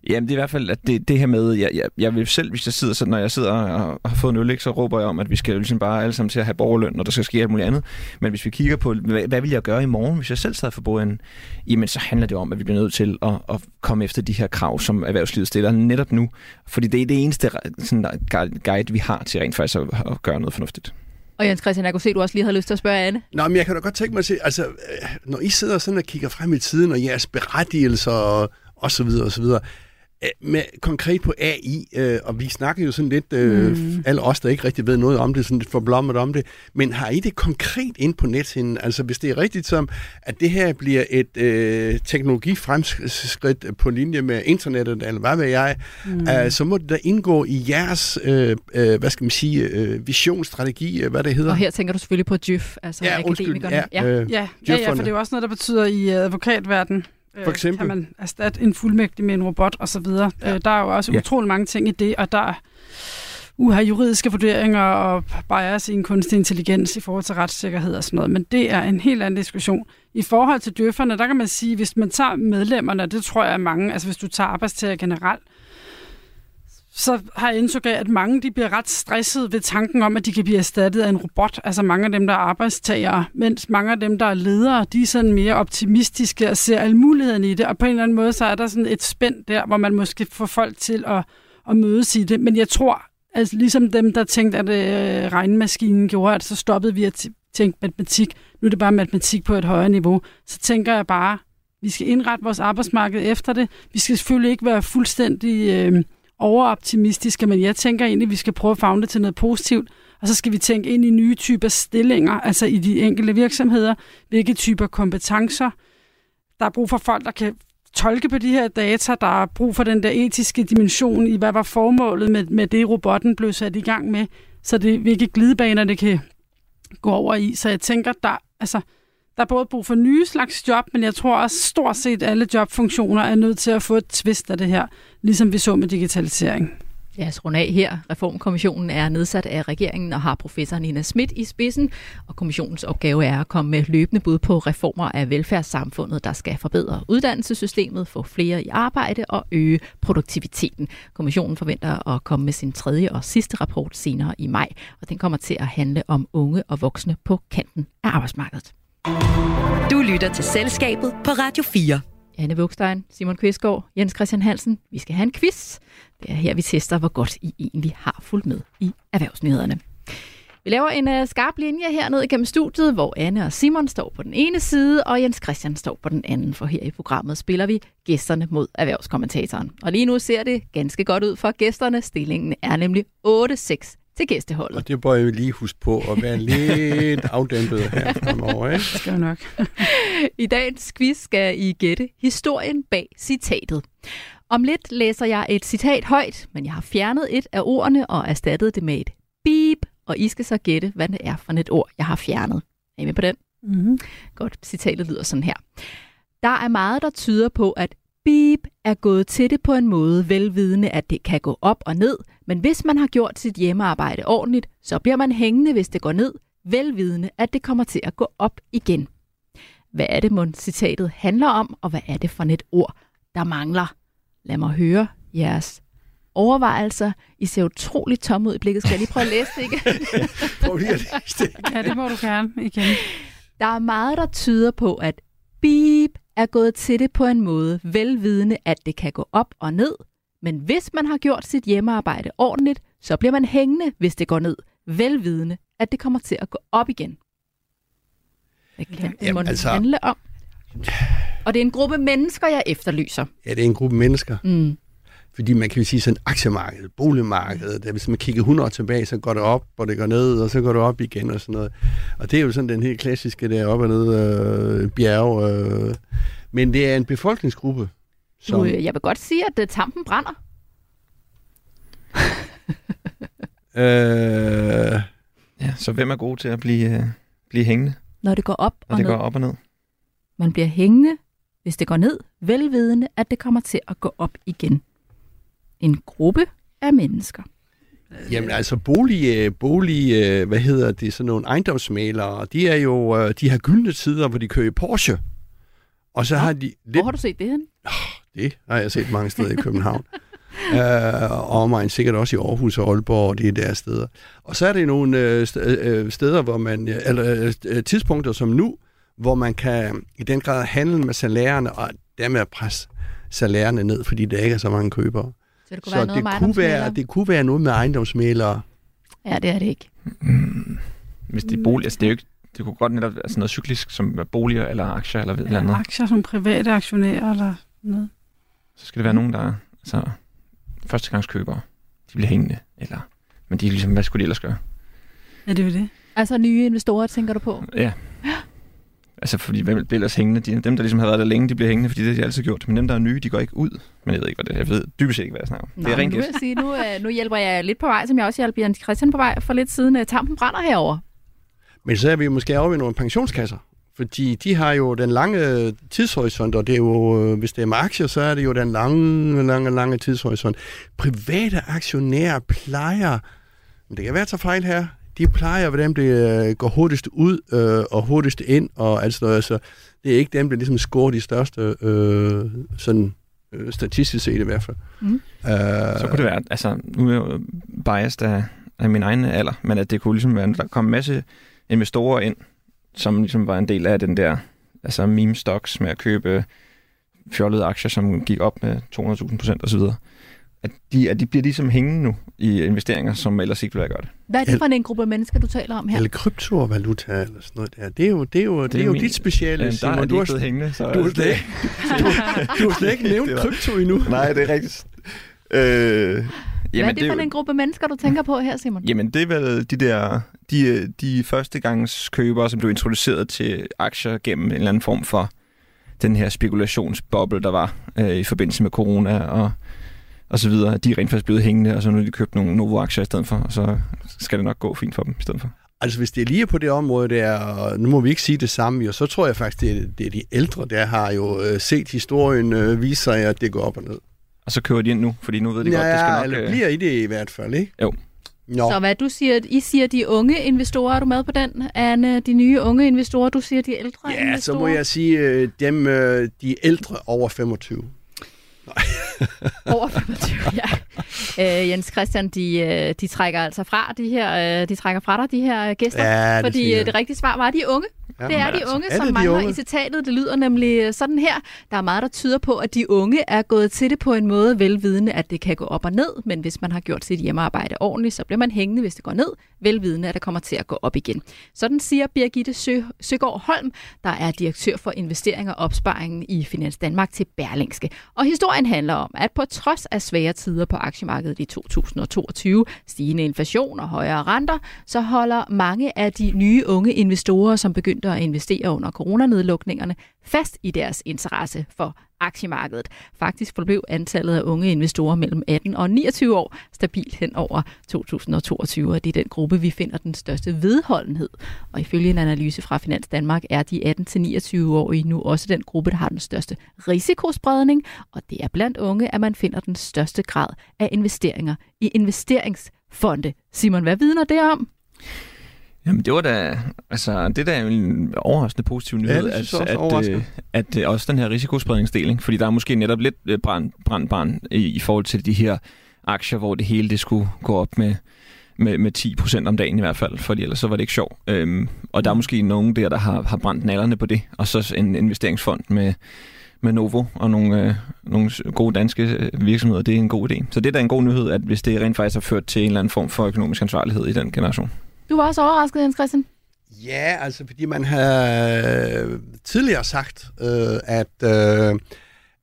Jamen, det er i hvert fald at det, det her med, jeg, jeg, jeg vil selv, hvis jeg sidder sådan, når jeg sidder og, har fået en øl, så råber jeg om, at vi skal ligesom bare alle sammen til at have borgerløn, når der skal ske alt muligt andet. Men hvis vi kigger på, hvad, hvad vil jeg gøre i morgen, hvis jeg selv sad for bordenden, jamen så handler det om, at vi bliver nødt til at, at komme efter de her krav, som erhvervslivet stiller netop nu. Fordi det er det eneste sådan, guide, vi har til rent faktisk at, at gøre noget fornuftigt. Og Jens Christian, jeg kunne se, at du også lige havde lyst til at spørge Anne. Nå, men jeg kan da godt tænke mig at se, altså, øh, når I sidder sådan og kigger frem i tiden, og jeres berettigelser og, og så videre og så videre, med, konkret på AI, øh, og vi snakker jo sådan lidt, øh, mm. alle os, der ikke rigtig ved noget om det, sådan lidt forblommet om det, men har I det konkret ind på nethinden? Altså hvis det er rigtigt som, at det her bliver et øh, teknologifremskridt på linje med internettet, eller hvad ved jeg, mm. øh, så må det da indgå i jeres, øh, øh, hvad skal man sige, øh, visionsstrategi, øh, hvad det hedder. Og her tænker du selvfølgelig på JYF, altså ja, akademikerne. ja, ja. Øh, ja, ja, ja, for det er jo også noget, der betyder i advokatverden, for eksempel? Kan man erstatte en fuldmægtig med en robot osv.? Ja. Øh, der er jo også ja. utrolig mange ting i det, og der er uha, juridiske vurderinger og bias i en kunstig intelligens i forhold til retssikkerhed og sådan noget. Men det er en helt anden diskussion. I forhold til døfferne, der kan man sige, hvis man tager medlemmerne, det tror jeg er mange, altså hvis du tager arbejdstager generelt, så har jeg indtryk af, at mange de bliver ret stresset ved tanken om, at de kan blive erstattet af en robot. Altså mange af dem, der er arbejdstagere, mens mange af dem, der er ledere, de er sådan mere optimistiske og ser alle mulighederne i det. Og på en eller anden måde, så er der sådan et spænd der, hvor man måske får folk til at, at mødes i det. Men jeg tror, altså ligesom dem, der tænkte, at øh, regnmaskinen gjorde, at så stoppede vi at tænke matematik. Nu er det bare matematik på et højere niveau. Så tænker jeg bare, vi skal indrette vores arbejdsmarked efter det. Vi skal selvfølgelig ikke være fuldstændig... Øh, overoptimistiske, men jeg tænker egentlig, at vi skal prøve at fagne det til noget positivt, og så skal vi tænke ind i nye typer stillinger, altså i de enkelte virksomheder, hvilke typer kompetencer. Der er brug for folk, der kan tolke på de her data. Der er brug for den der etiske dimension i, hvad var formålet med, med det, robotten blev sat i gang med. Så det hvilke glidebaner det kan gå over i. Så jeg tænker, der, altså, der er både brug for nye slags job, men jeg tror også stort set alle jobfunktioner er nødt til at få et twist af det her, ligesom vi så med digitalisering. Ja, så af her. Reformkommissionen er nedsat af regeringen og har professor Nina Schmidt i spidsen, og kommissionens opgave er at komme med løbende bud på reformer af velfærdssamfundet, der skal forbedre uddannelsessystemet, få flere i arbejde og øge produktiviteten. Kommissionen forventer at komme med sin tredje og sidste rapport senere i maj, og den kommer til at handle om unge og voksne på kanten af arbejdsmarkedet. Du lytter til Selskabet på Radio 4. Anne Vugstein, Simon Kvistgaard, Jens Christian Hansen. Vi skal have en quiz. Det er her, vi tester, hvor godt I egentlig har fulgt med i erhvervsnyhederne. Vi laver en uh, skarp linje her ned igennem studiet, hvor Anne og Simon står på den ene side, og Jens Christian står på den anden, for her i programmet spiller vi gæsterne mod erhvervskommentatoren. Og lige nu ser det ganske godt ud for gæsterne. Stillingen er nemlig 8-6 til gæsteholdet. Og det bør jeg lige huske på at være lidt afdæmpet her fremover. Ikke? Det skal nok. I dagens quiz skal I gætte historien bag citatet. Om lidt læser jeg et citat højt, men jeg har fjernet et af ordene og erstattet det med et beep, og I skal så gætte, hvad det er for et ord, jeg har fjernet. Er I med på den? Mm-hmm. Godt, citatet lyder sådan her. Der er meget, der tyder på, at beep er gået til det på en måde, velvidende, at det kan gå op og ned, men hvis man har gjort sit hjemmearbejde ordentligt, så bliver man hængende, hvis det går ned, velvidende, at det kommer til at gå op igen. Hvad er det, mon citatet handler om, og hvad er det for et ord, der mangler? Lad mig høre jeres overvejelser. I ser utroligt tomme ud i blikket. Skal jeg lige prøve at læse det igen? Prøv lige at læse det. Ja, det må du gerne igen. Der er meget, der tyder på, at beep er gået til det på en måde, velvidende, at det kan gå op og ned. Men hvis man har gjort sit hjemmearbejde ordentligt, så bliver man hængende, hvis det går ned, velvidende, at det kommer til at gå op igen. Hvad kan det Jamen, altså- handle om? Og det er en gruppe mennesker, jeg efterlyser. Ja, det er en gruppe mennesker. Mm. Fordi man kan jo sige sådan aktiemarkedet, boligmarkedet, der, hvis man kigger 100 år tilbage, så går det op, og det går ned, og så går det op igen og sådan noget. Og det er jo sådan den helt klassiske der op og ned øh, bjerg. Øh. Men det er en befolkningsgruppe, som... øh, jeg vil godt sige, at øh, tampen brænder. Øh, Ja, så hvem er god til at blive, øh, blive hængende, Når det går op når og det ned. går op og ned? Man bliver hængende, hvis det går ned, velvidende, at det kommer til at gå op igen. En gruppe af mennesker. Jamen altså bolig, øh, bolig, øh, hvad hedder det, sådan nogle ejendomsmalere, de er jo, øh, de har gyldne tider, hvor de kører i Porsche. Og så Nå, har de Hvor lidt, har du set det hen? det har jeg set mange steder i København. øh, og omegn sikkert også i Aarhus og Aalborg, og det er der steder. Og så er det nogle øh, st- steder, hvor man, eller øh, tidspunkter som nu, hvor man kan i den grad handle med salærerne, og dermed presse salærerne ned, fordi der ikke er så mange købere. Så det kunne Så være noget det kunne, være, det kunne være noget med ejendomsmælere. Ja, det er det ikke. Mm. Hvis det er bolig, altså det er jo ikke, det kunne godt netop være sådan noget cyklisk, som er boliger eller aktier eller ved Ja, andet. aktier som private aktionærer eller noget. Så skal det være nogen, der er altså, førstegangskøbere. De bliver hængende. Eller, men de er ligesom, hvad skulle de ellers gøre? Ja, det er jo det. Altså nye investorer, tænker du på? Ja. Altså, fordi hvem bliver ellers hængende? De, dem, der ligesom har været der længe, de bliver hængende, fordi det har de altid gjort. Men dem, der er nye, de går ikke ud. Men jeg ved ikke, hvad det er. Jeg ved dybest set ikke, hvad jeg snakker om. Det er rent nu vil sige, nu, øh, nu hjælper jeg lidt på vej, som jeg også hjalp Jens Christian på vej for lidt siden. Øh, Tampen brænder herover. Men så er vi måske over ved nogle pensionskasser. Fordi de har jo den lange tidshorisont, og det er jo, øh, hvis det er med aktier, så er det jo den lange, lange, lange tidshorisont. Private aktionærer plejer, men det kan være, at jeg tager fejl her, de plejer, hvordan det øh, går hurtigst ud øh, og hurtigst ind og alt sådan noget. Så det er ikke dem, der ligesom scorer de største, øh, sådan øh, statistisk set i hvert fald. Mhm. Øh, Så kunne det være, altså, nu er jeg jo biased af, af min egen alder, men at det kunne ligesom være, der kom en masse investorer ind, som ligesom var en del af den der, altså meme stocks med at købe fjollede aktier, som gik op med 200.000 procent osv. At de, at de bliver ligesom hængende nu i investeringer, som ellers ikke ville gøre det. Hvad er det for en gruppe mennesker, du taler om her? Eller kryptovaluta eller sådan noget der. Det er jo, det er jo, det er er jo min- dit speciale, Øh, der Simon. er de Du har, ikke blevet hængende, så... du har slet ikke, du, du har slet ikke nævnt Det var- krypto endnu. Nej, det er rigtigt. Hvad er jamen, det for jo- en gruppe mennesker, du tænker på her, Simon? Jamen, det er vel de der de, de førstegangskøbere, som blev introduceret til aktier gennem en eller anden form for den her spekulationsboble, der var øh, i forbindelse med corona og, og så videre. De er rent faktisk blevet hængende, og så nu har de købt nogle Novo-aktier i stedet for, og så skal det nok gå fint for dem i stedet for. Altså hvis det er lige på det område der, og nu må vi ikke sige det samme, jo, så tror jeg faktisk, det er, det er de ældre, der har jo øh, set historien øh, vise sig, at det går op og ned. Og så kører de ind nu, fordi nu ved de godt, det skal nok... eller øh, bliver i det i hvert fald, ikke? Jo. Nå, Så hvad du siger, I siger de unge investorer, er du med på den, Anne? De nye unge investorer, du siger de ældre ja, investorer? så må jeg sige, øh, dem, øh, de ældre over 25. Over 25, ja. Øh, Jens Christian, de, øh, de trækker altså fra de her, øh, de trækker fra dig, de her gæster. Ja, det fordi siger øh, det rigtige svar var, at de er unge. Ja, det er de altså, unge, er som de mangler unge? i citatet. Det lyder nemlig sådan her. Der er meget, der tyder på, at de unge er gået til det på en måde velvidende, at det kan gå op og ned. Men hvis man har gjort sit hjemmearbejde ordentligt, så bliver man hængende, hvis det går ned. Velvidende, at det kommer til at gå op igen. Sådan siger Birgitte Sø Søgaard Holm, der er direktør for investering og opsparingen i Finans Danmark til Berlingske. Og historien handler om, at på trods af svære tider på aktiemarkedet i 2022, stigende inflation og højere renter, så holder mange af de nye unge investorer, som begyndte at investere under coronanedlukningerne, fast i deres interesse for aktiemarkedet. Faktisk forblev antallet af unge investorer mellem 18 og 29 år stabilt hen over 2022, og det er den gruppe, vi finder den største vedholdenhed. Og ifølge en analyse fra Finans Danmark er de 18-29-årige nu også den gruppe, der har den største risikospredning, og det er blandt unge, at man finder den største grad af investeringer i investeringsfonde. Simon, hvad vidner det om? Jamen, det var da, altså, det der er en overraskende positiv nyhed, det synes jeg også at, overraskende. at, at, øh, også den her risikospredningsdeling, fordi der er måske netop lidt øh, brand, brandbarn i, i forhold til de her aktier, hvor det hele det skulle gå op med, med, med 10 procent om dagen i hvert fald, fordi ellers så var det ikke sjovt. Øhm, og der er måske nogen der, der har, har brændt nallerne på det, og så en investeringsfond med, med Novo og nogle, øh, nogle gode danske øh, virksomheder, det er en god idé. Så det er da en god nyhed, at hvis det rent faktisk har ført til en eller anden form for økonomisk ansvarlighed i den generation. Du var også overrasket, Jens Christian. Ja, altså fordi man har tidligere sagt, øh, at, øh,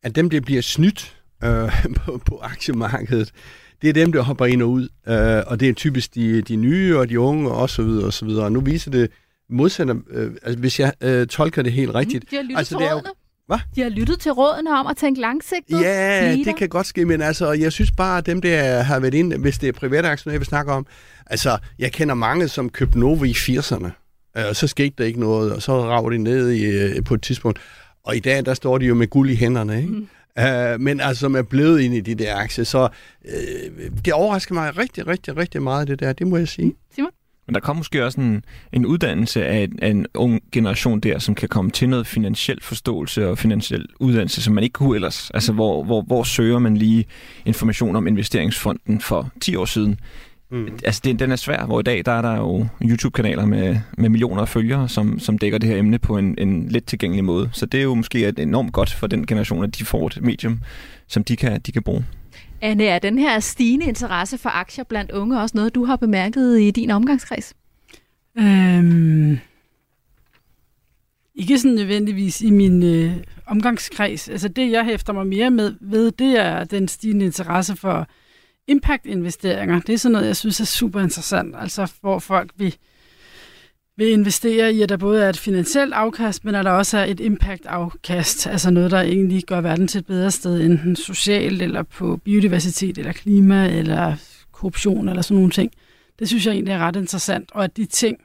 at dem, der bliver snydt øh, på, på aktiemarkedet, det er dem, der hopper ind og ud. Øh, og det er typisk de, de nye og de unge og så videre og så videre. Og nu viser det modsatte, øh, altså hvis jeg øh, tolker det helt rigtigt. De har lyttet Altså, det er jo-. Hvad? De har lyttet til rådene om at tænke langsigtet. Ja, Leader. det kan godt ske, men altså, jeg synes bare, at dem, der har været inde, hvis det er private aktionærer, vi snakker om, altså, jeg kender mange, som købte Novo i 80'erne, øh, og så skete der ikke noget, og så rav de ned i, øh, på et tidspunkt. Og i dag, der står de jo med guld i hænderne, ikke? Mm. Uh, men altså, som er blevet ind i de der aktier, så uh, det overrasker mig rigtig, rigtig, rigtig meget, det der, det må jeg sige. Simon? Men der kommer måske også en, en uddannelse af, af en ung generation der, som kan komme til noget finansiel forståelse og finansiel uddannelse, som man ikke kunne ellers. Altså, hvor, hvor, hvor søger man lige information om investeringsfonden for 10 år siden? Mm. Altså, det, den er svær, hvor i dag der er der jo YouTube-kanaler med, med millioner af følgere, som, som dækker det her emne på en, en let tilgængelig måde. Så det er jo måske et enormt godt for den generation, at de får et medium, som de kan, de kan bruge. Anne, er den her stigende interesse for aktier blandt unge også noget, du har bemærket i din omgangskreds? Øhm, ikke sådan nødvendigvis i min øh, omgangskreds. Altså det, jeg hæfter mig mere med ved, det er den stigende interesse for impact-investeringer. Det er sådan noget, jeg synes er super interessant. Altså hvor folk vil, vil investere i, at der både er et finansielt afkast, men at der også er et impact-afkast. Altså noget, der egentlig gør verden til et bedre sted, enten socialt, eller på biodiversitet, eller klima, eller korruption, eller sådan nogle ting. Det synes jeg egentlig er ret interessant, og at de ting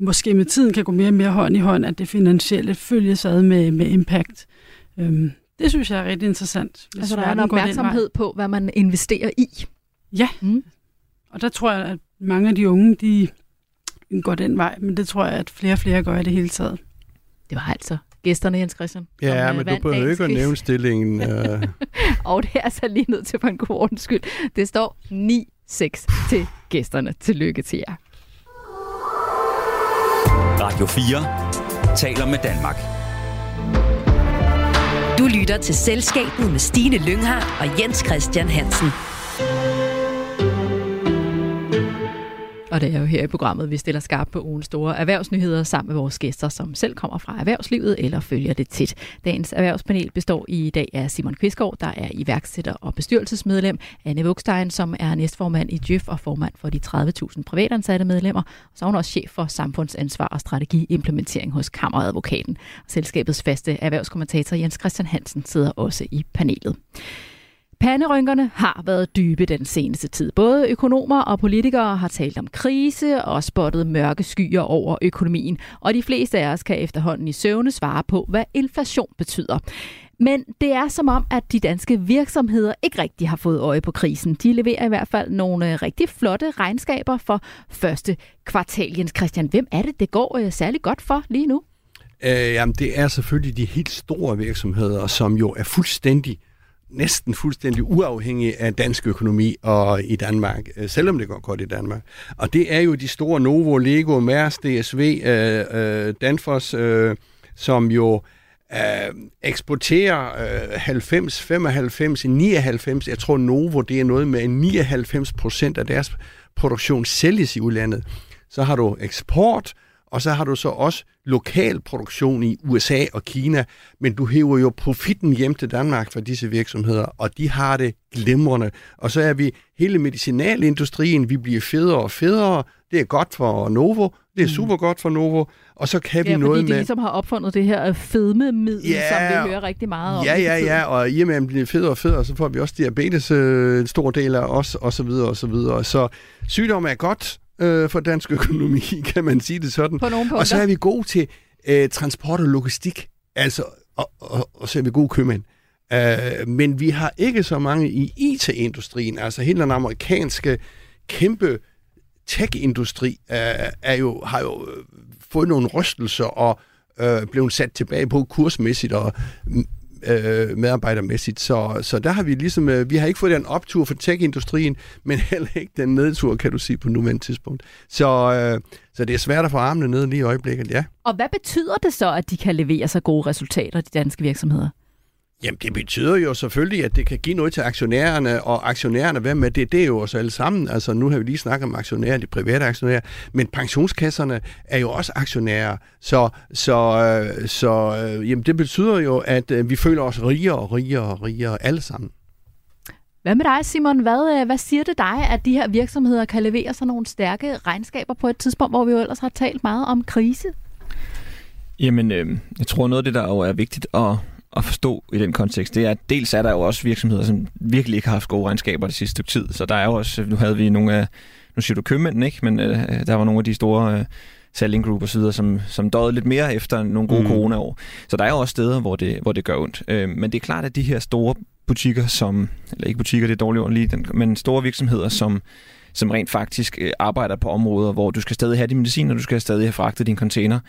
måske med tiden kan gå mere og mere hånd i hånd, at det finansielle følges ad med, med impact. Øhm, det synes jeg er rigtig interessant. Altså, der er en opmærksomhed på, hvad man investerer i. Ja, Mm. og der tror jeg, at mange af de unge, de går den vej, men det tror jeg, at flere og flere gør i det hele taget. Det var altså gæsterne, Jens Christian. som, Ja, øh, men du behøver ikke at nævne stillingen. Uh, Og det er altså lige nødt til for en god ordens skyld. Det står 9-6 til gæsterne. Tillykke til jer. Radio 4 taler med Danmark. Du lytter til Selskabet med Stine Lynghardt og Jens Christian Hansen. Og det er jo her i programmet, vi stiller skarp på ugens store erhvervsnyheder sammen med vores gæster, som selv kommer fra erhvervslivet eller følger det tæt. Dagens erhvervspanel består i dag af Simon Kvistgaard, der er iværksætter og bestyrelsesmedlem, Anne Vugstein, som er næstformand i Djøf og formand for de 30.000 privatansatte medlemmer, og så er hun også chef for samfundsansvar og strategiimplementering hos Kammeradvokaten. Selskabets faste erhvervskommentator Jens Christian Hansen sidder også i panelet. Panderynkerne har været dybe den seneste tid. Både økonomer og politikere har talt om krise og spottet mørke skyer over økonomien. Og de fleste af os kan efterhånden i søvne svare på, hvad inflation betyder. Men det er som om, at de danske virksomheder ikke rigtig har fået øje på krisen. De leverer i hvert fald nogle øh, rigtig flotte regnskaber for første kvartal. Jens Christian, hvem er det, det går øh, særlig godt for lige nu? Øh, jamen, det er selvfølgelig de helt store virksomheder, som jo er fuldstændig næsten fuldstændig uafhængig af dansk økonomi og i Danmark, øh, selvom det går godt i Danmark. Og det er jo de store Novo, Lego, Mærs, DSV, øh, øh, Danfoss, øh, som jo øh, eksporterer øh, 90, 95, 99, jeg tror Novo, det er noget med 99 procent af deres produktion sælges i udlandet. Så har du eksport, og så har du så også lokal produktion i USA og Kina, men du hæver jo profitten hjem til Danmark for disse virksomheder, og de har det glimrende. Og så er vi hele medicinalindustrien, vi bliver federe og federe, det er godt for Novo, det er mm. super godt for Novo, og så kan ja, vi noget de med... ligesom har opfundet det her fedmemiddel, Ja, som vi hører rigtig meget om. Ja, ja, ja, og i og med, at man bliver federe og federe, så får vi også diabetes, øh, en stor del af os, og så videre, og så videre. Så sygdom er godt øh, for dansk økonomi, kan man sige det sådan. På nogle punkter. Og så er vi gode til øh, transport og logistik, altså, og, og, og så er vi gode købmænd. Øh, men vi har ikke så mange i IT-industrien, altså hele den amerikanske kæmpe tech-industri øh, er jo, har jo øh, fået nogle rystelser og øh, blevet sat tilbage på kursmæssigt og øh, medarbejdermæssigt. Så, så der har vi ligesom, øh, vi har ikke fået den optur for tech-industrien, men heller ikke den nedtur, kan du sige, på nuværende tidspunkt. Så, øh, så det er svært at få armene ned lige i øjeblikket, ja. Og hvad betyder det så, at de kan levere så gode resultater, de danske virksomheder? Jamen, det betyder jo selvfølgelig, at det kan give noget til aktionærerne, og aktionærerne, hvad med det? Det er jo os alle sammen. Altså, nu har vi lige snakket om aktionærer, de private aktionærer, men pensionskasserne er jo også aktionærer. Så, så, øh, så øh, jamen, det betyder jo, at øh, vi føler os rigere og rigere og rigere alle sammen. Hvad med dig, Simon? Hvad, hvad siger det dig, at de her virksomheder kan levere sådan nogle stærke regnskaber på et tidspunkt, hvor vi jo ellers har talt meget om krise? Jamen, øh, jeg tror noget af det, der jo er vigtigt at, at forstå i den kontekst, det er, at dels er der jo også virksomheder, som virkelig ikke har haft gode regnskaber det sidste stykke tid. Så der er jo også, nu havde vi nogle af, nu siger du købmænd, ikke? Men øh, der var nogle af de store øh, Selling Group og så videre, som, som døde lidt mere efter nogle gode mm. coronaår. Så der er jo også steder, hvor det, hvor det gør ondt. Øh, men det er klart, at de her store butikker, som, eller ikke butikker, det er dårligt ord lige, den, men store virksomheder, som, som rent faktisk øh, arbejder på områder, hvor du skal stadig have din medicin, og du skal stadig have fragtet din container,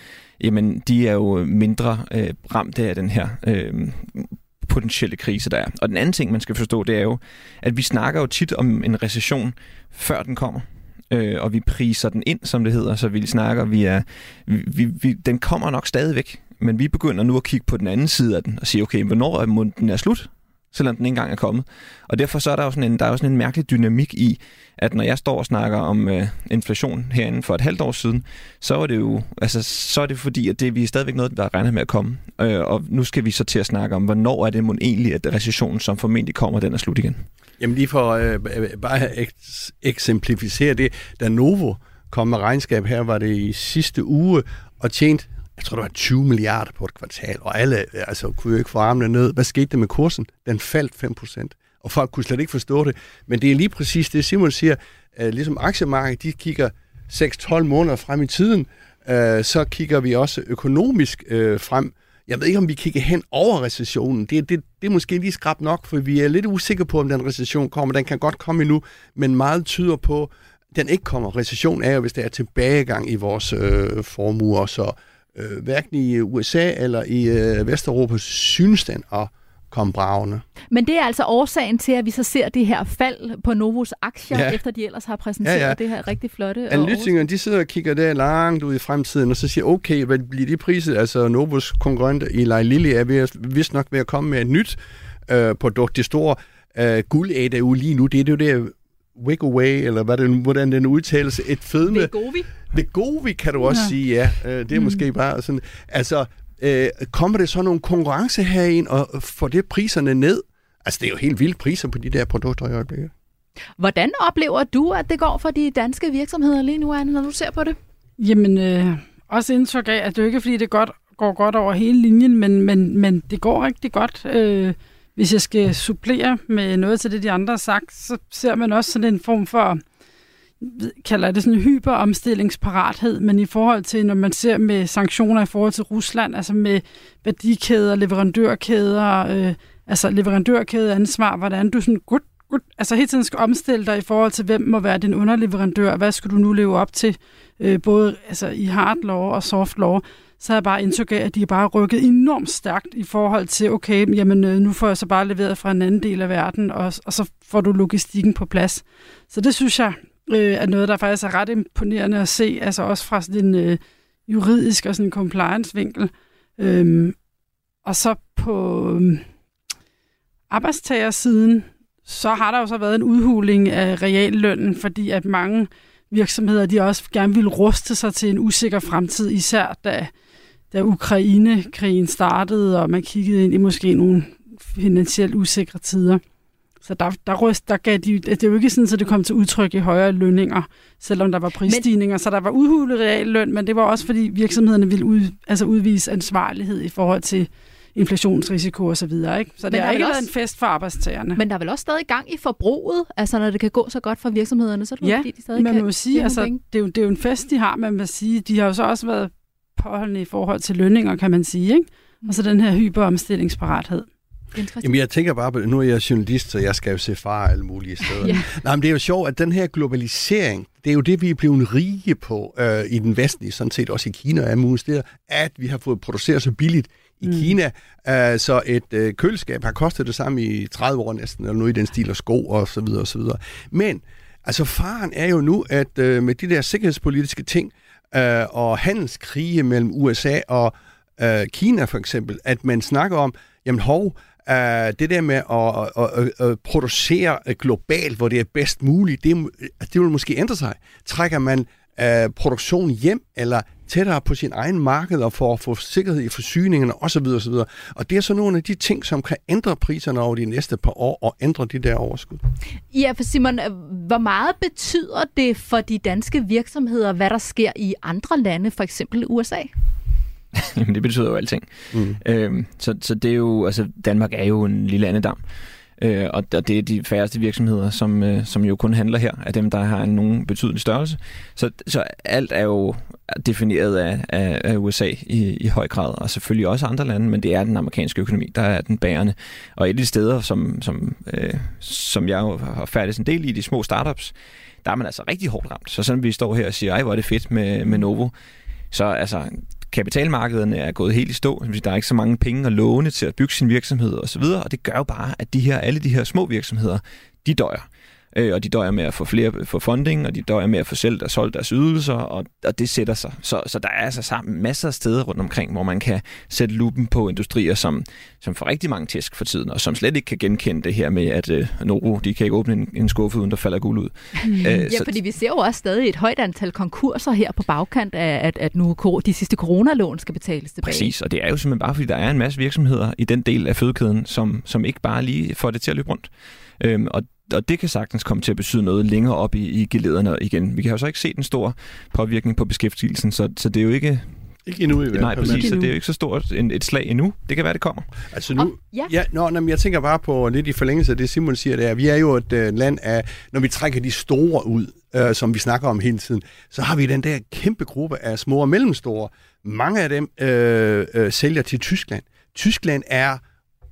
jamen de er jo mindre øh, ramt af den her øh, potentielle krise, der er. Og den anden ting, man skal forstå, det er jo, at vi snakker jo tit om en recession, før den kommer. Øh, og vi priser den ind, som det hedder, så vi snakker, vi er, vi, vi, vi, den kommer nok stadigvæk, men vi begynder nu at kigge på den anden side af den og sige, okay, hvornår er den er slut? Selvom den ikke engang er kommet. Og derfor så er der jo sådan en, der er jo sådan en mærkelig dynamik i, at når jeg står og snakker om øh, inflation herinde for et halvt år siden, så er det jo, altså, så er det fordi, at det vi er stadigvæk noget, der regner med at komme. Øh, og nu skal vi så til at snakke om, hvornår er det mon egentlig, at recessionen, som formentlig kommer, den er slut igen. Jamen lige for øh, øh, bare at eks- eksemplificere det, da Novo kom med regnskab her, var det i sidste uge, og tjent, jeg tror det var 20 milliarder på et kvartal, og alle øh, altså, kunne jo ikke få armene ned. Hvad skete der med kursen? Den faldt 5 procent, og folk kunne slet ikke forstå det. Men det er lige præcis det, Simon siger, at ligesom aktiemarkedet, de kigger 6-12 måneder frem i tiden, øh, så kigger vi også økonomisk øh, frem. Jeg ved ikke, om vi kigger hen over recessionen. Det, det, det er måske lige skrab nok, for vi er lidt usikre på, om den recession kommer. Den kan godt komme endnu, men meget tyder på, den ikke kommer. Recession er jo, hvis der er tilbagegang i vores øh, formuer, så øh, hverken i USA eller i øh, Vesteuropa synes den at komme bravende. Men det er altså årsagen til, at vi så ser det her fald på Novos aktier, ja. Efter de ellers har præsenteret Ja, ja. det her rigtig flotte Analytikerne, de sidder og kigger der langt ud i fremtiden, og så siger, okay, hvad bliver de priser? Altså, Novos konkurrent Eli Lilly er ved, vist nok ved at komme med et nyt øh, produkt. Det store øh, guldæde jo lige nu, det er jo det, Wegovy, eller hvad det, hvordan den udtales, et fedme... Vegovi. Vegovi kan du også Ja. sige, ja. Øh, Det er mm. måske bare sådan... Altså, øh, kommer det så nogle konkurrence herind, og får det priserne ned? Altså, det er jo helt vilde priser på de der produkter i øjeblikket. Hvordan oplever du, at det går for de danske virksomheder lige nu, Anne, når du ser på det? Jamen, øh, også indtryk af, at det jo ikke er, fordi det godt, går godt over hele linjen, men, men, men det går rigtig godt. Øh, hvis jeg skal supplere med noget til det, de andre har sagt, så ser man også sådan en form for, kalder det sådan en hyperomstillingsparathed, men i forhold til, når man ser med sanktioner i forhold til Rusland, altså med værdikæder, leverandørkæder, øh, altså leverandørkædeansvar, hvordan du sådan, godt, godt, altså hele tiden skal omstille dig i forhold til, hvem må være din underleverandør, hvad skal du nu leve op til, øh, både altså, i hard law og soft law, så havde jeg bare indtryk af, at de er bare rykket enormt stærkt i forhold til, okay, jamen øh, nu får jeg så bare leveret fra en anden del af verden, og, og så får du logistikken på plads. Så det synes jeg øh, er noget, der faktisk er ret imponerende at se, altså også fra sådan en øh, juridisk og sådan en compliance-vinkel. Øhm, og så på øh, arbejdstagersiden, så har der jo så været en udhuling af reallønnen, fordi at mange virksomheder, de også gerne vil ruste sig til en usikker fremtid, især da, da Ukraine-krigen startede, og man kiggede ind i måske nogle finansielt usikre tider. Så der, der, ryst, der gav de, det er jo ikke sådan, at det kom til udtryk i højere lønninger, selvom der var prisstigninger. Men, så der var udhulet realløn, men det var også fordi virksomhederne ville ud, altså udvise ansvarlighed i forhold til inflationsrisiko og så videre. Ikke? Så det har er ikke vel været også- en fest for arbejdstagerne. Men der er vel også stadig gang i forbruget, altså når det kan gå så godt for virksomhederne, så er det Ja, fordi, de stadig man kan må sige, altså, det, er jo, det er jo en fest, de har, man må sige. De har jo så også været påholdende i forhold til lønninger, kan man sige. Ikke? Og så den her hyperomstillingsparathed. Jamen, jeg tænker bare på, nu er jeg journalist, så jeg skal jo se far alle mulige steder. Ja. Nej, men det er jo sjovt, at den her globalisering, det er jo det, vi er blevet rige på øh, i den vestlige, sådan set også i Kina og mulige steder, at vi har fået produceret så billigt i mm. Kina, øh, så et øh, køleskab har kostet det samme i 30 år næsten, eller noget i den stil, og sko og så videre og så videre. Men, altså faren er jo nu, at øh, med de der sikkerhedspolitiske ting, øh, og handelskrige mellem USA og øh, Kina for eksempel, at man snakker om, jamen hov, øh, det der med at, at, at, at producere øh, globalt, hvor det er bedst muligt, det, det vil måske ændre sig. Trækker man øh, produktion hjem, eller tættere på sin egen marked, og for at få sikkerhed i forsyningerne osv. osv. Og det er så nogle af de ting, som kan ændre priserne over de næste par år, og ændre de der overskud. Ja, for Simon, øh, hvor meget betyder det for de danske virksomheder, hvad der sker i andre lande, for eksempel USA? Jamen, det betyder jo alting. Mm. Øhm, så, så det er jo, altså Danmark er jo en lille andedam. Øh, og det er de færreste virksomheder, som, øh, som jo kun handler her, af dem, der har en nogen betydelig størrelse. Så, så alt er jo defineret af, af, af USA i, i høj grad, og selvfølgelig også andre lande, men det er den amerikanske økonomi, der er den bærende. Og et af de steder, som, som, øh, som jeg har færdigt en del i, de små startups, der er man altså rigtig hårdt ramt. Så selvom vi står her og siger, ej, hvor er det fedt med, med Novo, så altså, kapitalmarkederne er gået helt i stå. Der er ikke så mange penge at låne til at bygge sin virksomhed osv., og det gør jo bare, at de her, alle de her små virksomheder, de døjer. Øh, og de døjer med at få flere få funding, og de døjer med at få selv der solgt deres ydelser, og, og det sætter sig. Så, så der er altså sammen masser af steder rundt omkring, hvor man kan sætte lupen på industrier, som, som får rigtig mange tæsk for tiden, og som slet ikke kan genkende det her med, at øh, Novo, de kan ikke åbne en, en skuffe, uden der falder guld ud. Mm. Øh, Ja, fordi vi ser jo også stadig et højt antal konkurser her på bagkant af, at, at nu de sidste coronalån skal betales tilbage. Præcis, og det er jo simpelthen bare, fordi der er en masse virksomheder i den del af fødekæden, som, som ikke bare lige får det til at løbe rundt. Øhm, og, og det kan sagtens komme til at betyde noget længere op i, i gelederne igen. Vi kan jo så ikke se den store påvirkning på beskæftigelsen, så, så det er jo ikke... Ikke endnu i hvert Nej, fald. præcis, så endnu. det er jo ikke så stort en, et slag endnu. Det kan være, det kommer. Altså nu, Og- ja. ja nå, nå, men jeg tænker bare på lidt i forlængelse af det, Simon siger, det er, vi er jo et øh, land af, når vi trækker de store ud, øh, som vi snakker om hele tiden, så har vi den der kæmpe gruppe af små og mellemstore. Mange af dem øh, øh, sælger til Tyskland. Tyskland er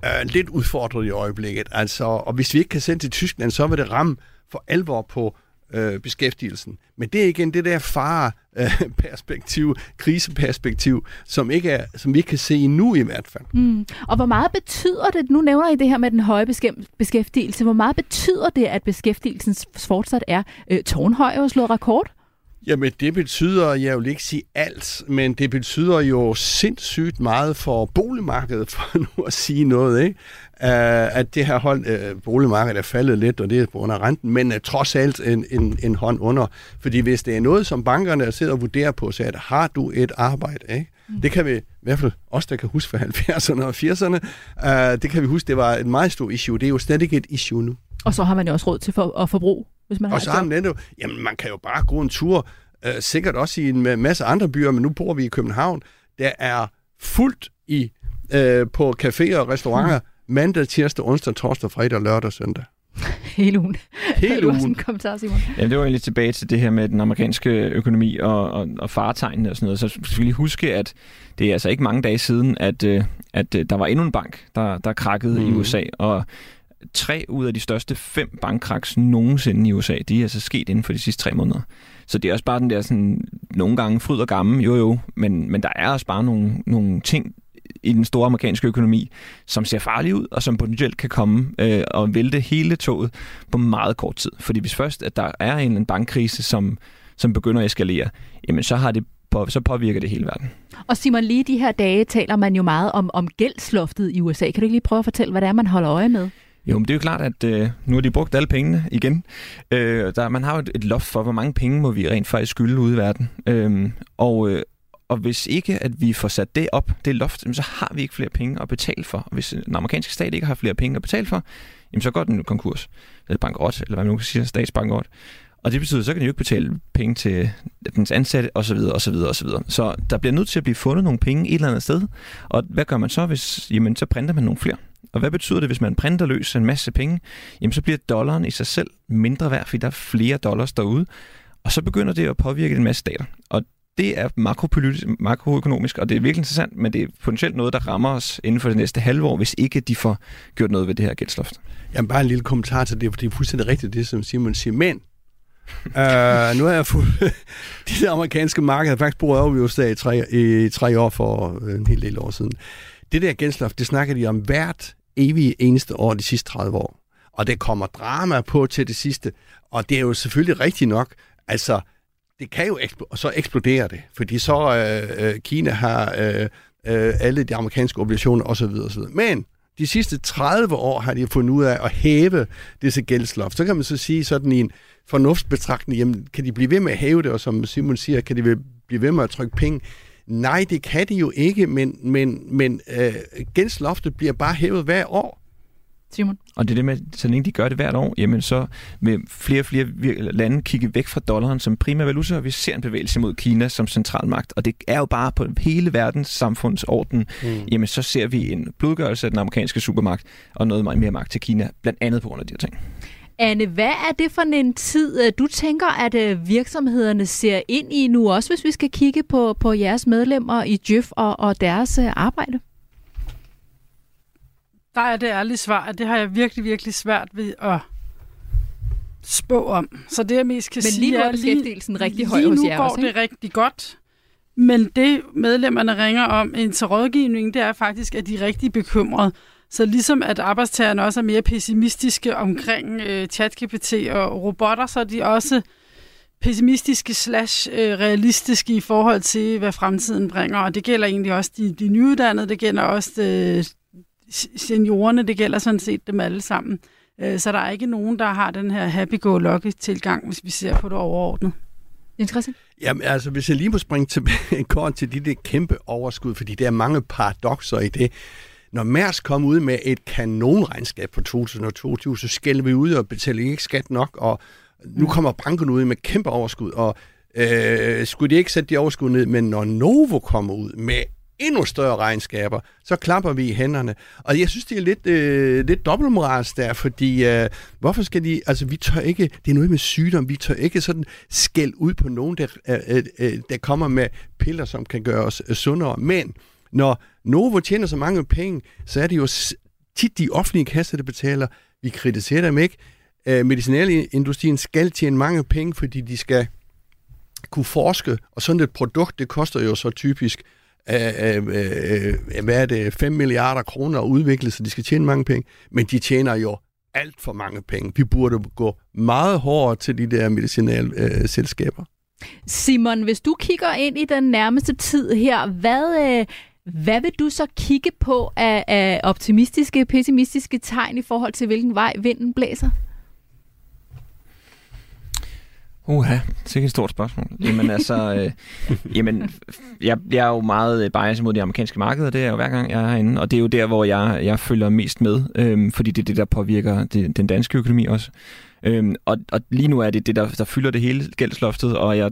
øh, lidt udfordret i øjeblikket, altså, og hvis vi ikke kan sende til Tyskland, så vil det ramme for alvor på øh, beskæftigelsen. Men det er igen det der fare-perspektiv, øh, kriseperspektiv, som, ikke er, som vi ikke kan se endnu i hvert fald. Mm. Og hvor meget betyder det, nu nævner I det her med den høje beskæftigelse, hvor meget betyder det, at beskæftigelsen fortsat er øh, tårnhøj og slået rekord? Jamen, det betyder, jeg vil ikke sige alt, men det betyder jo sindssygt meget for boligmarkedet, for nu at sige noget, ikke? Uh, at det her hold, uh, boligmarked er faldet lidt, og det er på grund af renten, men uh, trods alt en, en, en hånd under. Fordi hvis det er noget, som bankerne sidder og vurderer på, så er det, har du et arbejde, ikke? Mm. Det kan vi, i hvert fald os, der kan huske fra 70'erne og 80'erne, uh, det kan vi huske, det var et meget stort issue. Det er jo slet ikke et issue nu. Og så har man jo også råd til for, at forbruge, hvis man har Og så har man det, jamen man kan jo bare gå en tur, uh, sikkert også i en masse andre byer, men nu bor vi i København, der er fuldt i uh, på caféer og restauranter, mm mandag, tirsdag, onsdag, torsdag, fredag, lørdag og søndag. Hele ugen. Hele ugen. en kommentar, Simon. Ja, det var egentlig tilbage til det her med den amerikanske økonomi og, og, og faretegnene og sådan noget. Så skal vi huske, at det er altså ikke mange dage siden, at, øh, at øh, der var endnu en bank, der, der krakkede mm. i USA. Og tre ud af de største fem bankkraks nogensinde i USA, de er altså sket inden for de sidste tre måneder. Så det er også bare den der sådan, nogle gange fryd og gammel, jo jo, men, men der er også bare nogle, nogle ting, i den store amerikanske økonomi, som ser farlige ud, og som potentielt kan komme øh, og vælte hele toget på meget kort tid. Fordi hvis først at der er en, en bankkrise, som, som begynder at eskalere, jamen så har det på, så påvirker det hele verden. Og Simon, lige de her dage taler man jo meget om, om gældsloftet i USA. Kan du ikke lige prøve at fortælle, hvad det er, man holder øje med? Jo, men det er jo klart, at øh, nu har de brugt alle pengene igen. Øh, der, man har jo et, et loft for, hvor mange penge må vi rent faktisk skylde ude i verden. Øh, og, øh, og hvis ikke, at vi får sat det op, det loft, så har vi ikke flere penge at betale for. Og hvis den amerikanske stat ikke har flere penge at betale for, jamen så går den konkurs. Eller bankrot, eller hvad man nu kan sige, altså statsbankrot. Og det betyder, så kan de jo ikke betale penge til dens ansatte, osv., osv., osv. Så der bliver nødt til at blive fundet nogle penge et eller andet sted. Og hvad gør man så, hvis, jamen så printer man nogle flere? Og hvad betyder det, hvis man printer løs en masse penge? Jamen så bliver dollaren i sig selv mindre værd, fordi der er flere dollars derude. Og så begynder det at påvirke en masse stater. Og det er makroøkonomisk, og det er virkelig interessant, men det er potentielt noget, der rammer os inden for det næste halve år, hvis ikke de får gjort noget ved det her gældsloft. Jamen bare en lille kommentar til det, for det er fuldstændig rigtigt, det som Simon siger. Men uh, nu har jeg fået de der amerikanske marked, har faktisk boet over i USA i tre, i tre år for øh, en hel del år siden. Det der gældsloft, det snakker de om hvert evige eneste år de sidste 30 år. Og det kommer drama på til det sidste. Og det er jo selvfølgelig rigtigt nok. Altså, det kan jo ekspl- så eksplodere det, fordi så øh, øh, Kina har øh, øh, alle de amerikanske obligationer osv. osv. Men de sidste 30 år har de fundet ud af at hæve disse gældsloft. Så kan man så sige sådan i en fornuftsbetragtning, jamen kan de blive ved med at hæve det, og som Simon siger, kan de blive ved med at trykke penge? Nej, det kan de jo ikke, men, men, men øh, gældsloftet bliver bare hævet hver år. Simon? Og det er det med, så længe de gør det hvert år, jamen så vil flere og flere lande kigge væk fra dollaren som primær valuta, og vi ser en bevægelse mod Kina som centralmagt. Og det er jo bare på hele verdens samfundsorden, mm. jamen så ser vi en blodgørelse af den amerikanske supermagt, og noget mere magt til Kina, blandt andet på grund af de her ting. Anne, hvad er det for en tid, øh, du tænker, at øh, virksomhederne ser ind i nu, også hvis vi skal kigge på, på jeres medlemmer i Jøf og, og deres øh, arbejde? Der er det ærlige svar, at det har jeg virkelig, virkelig svært ved at spå om. Så det, jeg mest kan men sige, lige nu er, beskæftigelsen lige, rigtig høj lige hos nu jer går også, ikke? det rigtig godt. Men det, medlemmerne ringer om en til rådgivning, det er faktisk, at de er rigtig bekymrede. Så ligesom at arbejdstagerne også er mere pessimistiske omkring øh, ChatGPT og robotter, så er de også pessimistiske slash øh, realistiske i forhold til, hvad fremtiden bringer. Og det gælder egentlig også de, de nyuddannede, det gælder også øh, seniorerne, det gælder sådan set dem alle sammen. Øh, så der er ikke nogen, der har den her happy-go-lucky-tilgang, hvis vi ser på det overordnet. Interessant. Jamen altså, hvis jeg lige må springe tilbage kort til de der kæmpe overskud, fordi der er mange paradoxer i det. Når Mærsk kom ud med et kanonregnskab for 2022, så skælder vi ud og betaler ikke skat nok, og nu kommer banken ud med kæmpe overskud, og øh, skulle de ikke sætte de overskud ned, men når Novo kommer ud med endnu større regnskaber, så klapper vi i hænderne. Og jeg synes, det er lidt, øh, lidt dobbeltmorals der, fordi øh, hvorfor skal de, altså vi tør ikke, det er noget med sygdom, vi tør ikke sådan skæld ud på nogen, der, øh, øh, der kommer med piller, som kan gøre os øh, sundere. Men når Novo tjener så mange penge, så er det jo tit de offentlige kasser, der betaler. Vi kritiserer dem ikke. Øh, medicinalindustrien skal tjene mange penge, fordi de skal kunne forske, og sådan et produkt, det koster jo så typisk øh, øh, øh, øh hvad er det, 5 milliarder kroner at udvikle, så de skal tjene mange penge, men de tjener jo alt for mange penge. Vi burde gå meget hårdere til de der medicinalselskaber. Øh, Simon, hvis du kigger ind i den nærmeste tid her, hvad, øh, hvad vil du så kigge på af, af optimistiske, pessimistiske tegn i forhold til, hvilken vej vinden blæser? Uha, det er et stort spørgsmål. Jamen altså, øh, jamen, jeg, jeg er jo meget øh, biased mod de amerikanske markeder, det er jo hver gang jeg er herinde, og det er jo der, hvor jeg, jeg følger mest med, øh, fordi det er det, der påvirker det, den danske økonomi også. Øh, og, og lige nu er det det, der, der fylder det hele gældsloftet, og jeg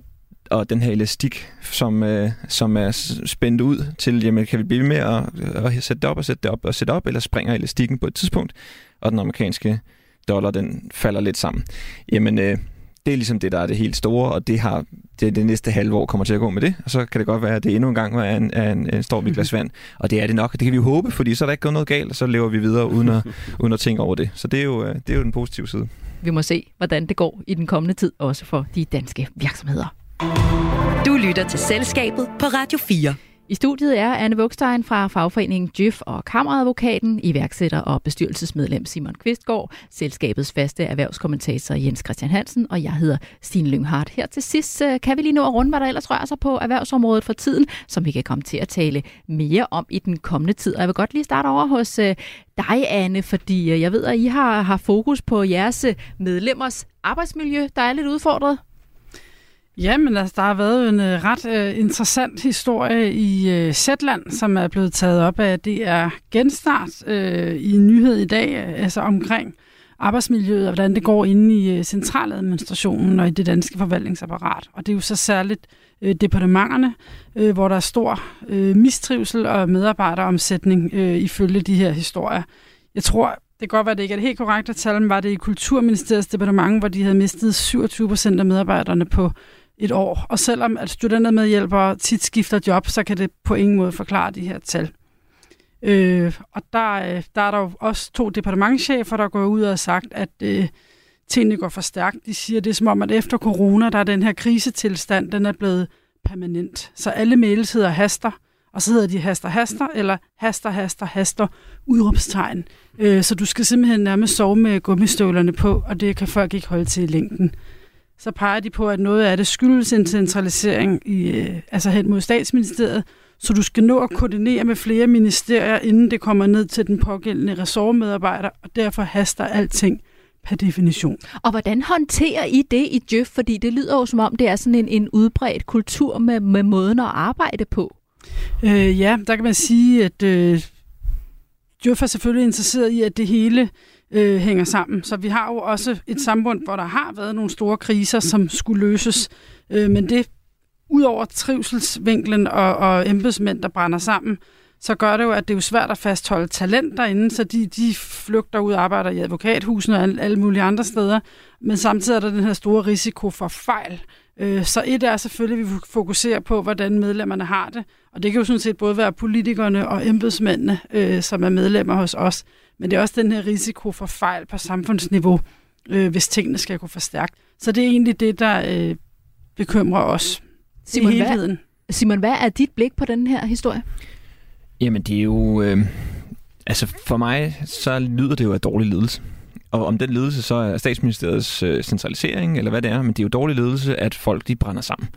og den her elastik, som, øh, som er spændt ud til, jamen kan vi blive med at, at sætte det op og sætte det op og sætte op, eller springer elastikken på et tidspunkt, og den amerikanske dollar, den falder lidt sammen. Jamen, øh, det er ligesom det, der er det helt store, og det har det, det næste halve år kommer til at gå med det, og så kan det godt være, at det endnu en gang er en, er en, en stor glas vand, og det er det nok. Det kan vi jo håbe, fordi så er der ikke gået noget galt, og så lever vi videre uden at, uden at tænke over det. Så det er, jo, øh, det er jo den positive side. Vi må se, hvordan det går i den kommende tid, også for de danske virksomheder. Du lytter til Selskabet på Radio 4. I studiet er Anne Vugstein fra fagforeningen Djøf og Kammeradvokaten, iværksætter og bestyrelsesmedlem Simon Kvistgaard, selskabets faste erhvervskommentator Jens Christian Hansen, og jeg hedder Stine Lynghardt. Her til sidst øh, kan vi lige nå at runde, hvad der ellers rører sig på erhvervsområdet for tiden, som vi kan komme til at tale mere om i den kommende tid. Og jeg vil godt lige starte over hos øh, dig, Anne, fordi øh, jeg ved, at I har, har fokus på jeres medlemmers arbejdsmiljø, der er lidt udfordret. Jamen, altså, der har været en uh, ret uh, interessant historie i uh, Zetland, som er blevet taget op af, det er genstart uh, i en nyhed i dag, altså omkring arbejdsmiljøet og hvordan det går inde i uh, centraladministrationen og i det danske forvaltningsapparat. Og det er jo så særligt uh, departementerne, uh, hvor der er stor uh, mistrivsel og medarbejderomsætning uh, ifølge de her historier. Jeg tror, det kan godt være, at det ikke er det helt korrekte tal, men var det i Kulturministeriets departement, hvor de havde mistet 27 procent af medarbejderne på et år. Og selvom at studentermedhjælpere tit skifter job, så kan det på ingen måde forklare de her tal. Øh, og der, øh, der er der jo også to departementchefer, der går ud og har sagt, at øh, tingene går for stærkt. De siger, det er som om, at efter corona, der er den her krisetilstand, den er blevet permanent. Så alle mails hedder haster, og så hedder de haster, haster, eller haster, haster, haster, udråbstegn. Øh, så du skal simpelthen nærmest sove med gummistøvlerne på, og det kan folk ikke holde til i længden så peger de på, at noget af det skyldes en centralisering i, øh, altså hen mod statsministeriet, så du skal nå at koordinere med flere ministerier, inden det kommer ned til den pågældende ressortmedarbejder, og derfor haster alting per definition. Og hvordan håndterer I det i Djøf? Fordi det lyder jo som om, det er sådan en, en udbredt kultur med, med måden at arbejde på. Øh, ja, der kan man sige, at øh, Djøf er selvfølgelig interesseret i, at det hele øh, hænger sammen. Så vi har jo også et samfund, hvor der har været nogle store kriser, som skulle løses. Øh, men det, udover trivselsvinklen og, og embedsmænd, der brænder sammen, så gør det jo, at det er jo svært at fastholde talent derinde, så de, de flygter ud og arbejder i advokathusene og alle, alle mulige andre steder. Men samtidig er der den her store risiko for fejl. Øh, så et er selvfølgelig, at vi fokuserer på, hvordan medlemmerne har det. Og det kan jo sådan set både være politikerne og embedsmændene, øh, som er medlemmer hos os. Men det er også den her risiko for fejl på samfundsniveau, øh, hvis tingene skal gå for stærkt. Så det er egentlig det, der øh, bekymrer os Simon, i helheden. Hvad, Simon, hvad er dit blik på den her historie? Jamen, det er jo... Øh, altså, for mig, så lyder det jo af dårlig ledelse. Og om den ledelse så er statsministeriets øh, centralisering, eller hvad det er, men det er jo dårlig ledelse, at folk de brænder sammen.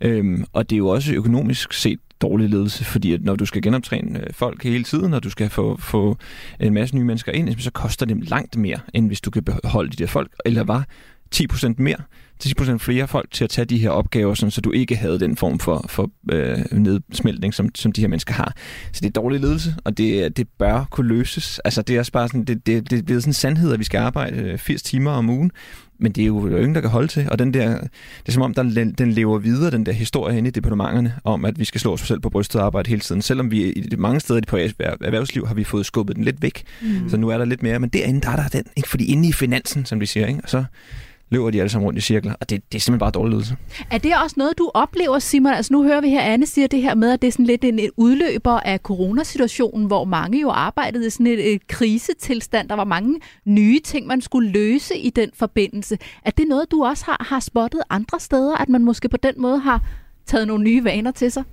Øhm, og det er jo også økonomisk set dårlig ledelse, fordi at når du skal genoptræne øh, folk hele tiden, og du skal få, få en masse nye mennesker ind, så koster det langt mere, end hvis du kan beholde de der folk, eller var 10% mere, 10% flere folk til at tage de her opgaver, sådan, så du ikke havde den form for, for øh, nedsmeltning, som, som de her mennesker har. Så det er dårlig ledelse, og det, det bør kunne løses. Altså, det er også bare sådan, det, det, det er blevet sådan en sandhed, at vi skal arbejde øh, 80 timer om ugen, men det er jo, ingen, der kan holde til. Og den der, det er som om, der, den lever videre, den der historie inde i departementerne, om at vi skal slå os selv på brystet og arbejde hele tiden. Selvom vi i mange steder på erhvervsliv har vi fået skubbet den lidt væk. Mm. Så nu er der lidt mere. Men derinde, der er der den. Ikke? Fordi inde i finansen, som de siger, ikke? og så løber de alle sammen rundt i cirkler, og det, det er simpelthen bare dårlig ledelse. Er det også noget, du oplever, Simon? Altså nu hører vi her, Anne siger det her med, at det er sådan lidt en udløber af coronasituationen, hvor mange jo arbejdede i sådan et, et krisetilstand. Der var mange nye ting, man skulle løse i den forbindelse. Er det noget, du også har, har spottet andre steder, at man måske på den måde har taget nogle nye vaner til sig?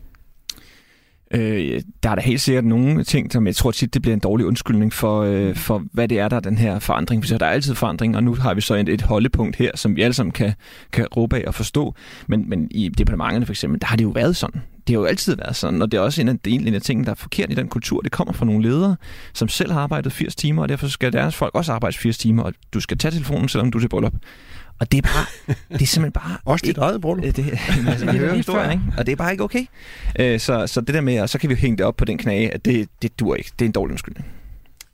Øh, der er der helt sikkert nogle ting, som jeg tror tit, det bliver en dårlig undskyldning for, øh, for hvad det er, der er den her forandring. Så der er altid forandring, og nu har vi så et, et holdepunkt her, som vi alle sammen kan, kan råbe af og forstå. Men, men i departementerne for eksempel, der har det jo været sådan. Det har jo altid været sådan, og det er også en af, en af tingene, der er forkert i den kultur. Det kommer fra nogle ledere, som selv har arbejdet 80 timer, og derfor skal deres folk også arbejde 80 timer, og du skal tage telefonen, selvom du er til bryllup. Og det er bare, det er simpelthen bare... Også dit eget bryllup. Det, altså, man hører historien, ikke? Og det er bare ikke okay. Øh, så, så det der med, og så kan vi hænge det op på den knage, at det, det dur ikke. Det er en dårlig undskyldning.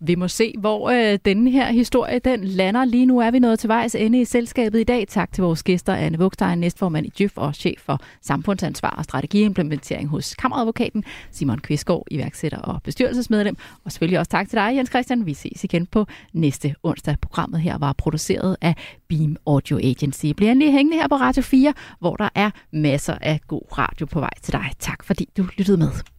Vi må se, hvor øh, denne her historie den lander. Lige nu er vi nået til vejs ende i selskabet i dag. Tak til vores gæster, Anne Vugstein, næstformand i Djøf og chef for samfundsansvar og strategiimplementering hos Kammeradvokaten, Simon Kvistgaard, iværksætter og bestyrelsesmedlem. Og selvfølgelig også tak til dig, Jens Christian. Vi ses igen på næste onsdag. Programmet her var produceret af Beam Audio Agency. Bliv endelig hængende her på Radio 4, hvor der er masser af god radio på vej til dig. Tak fordi du lyttede med.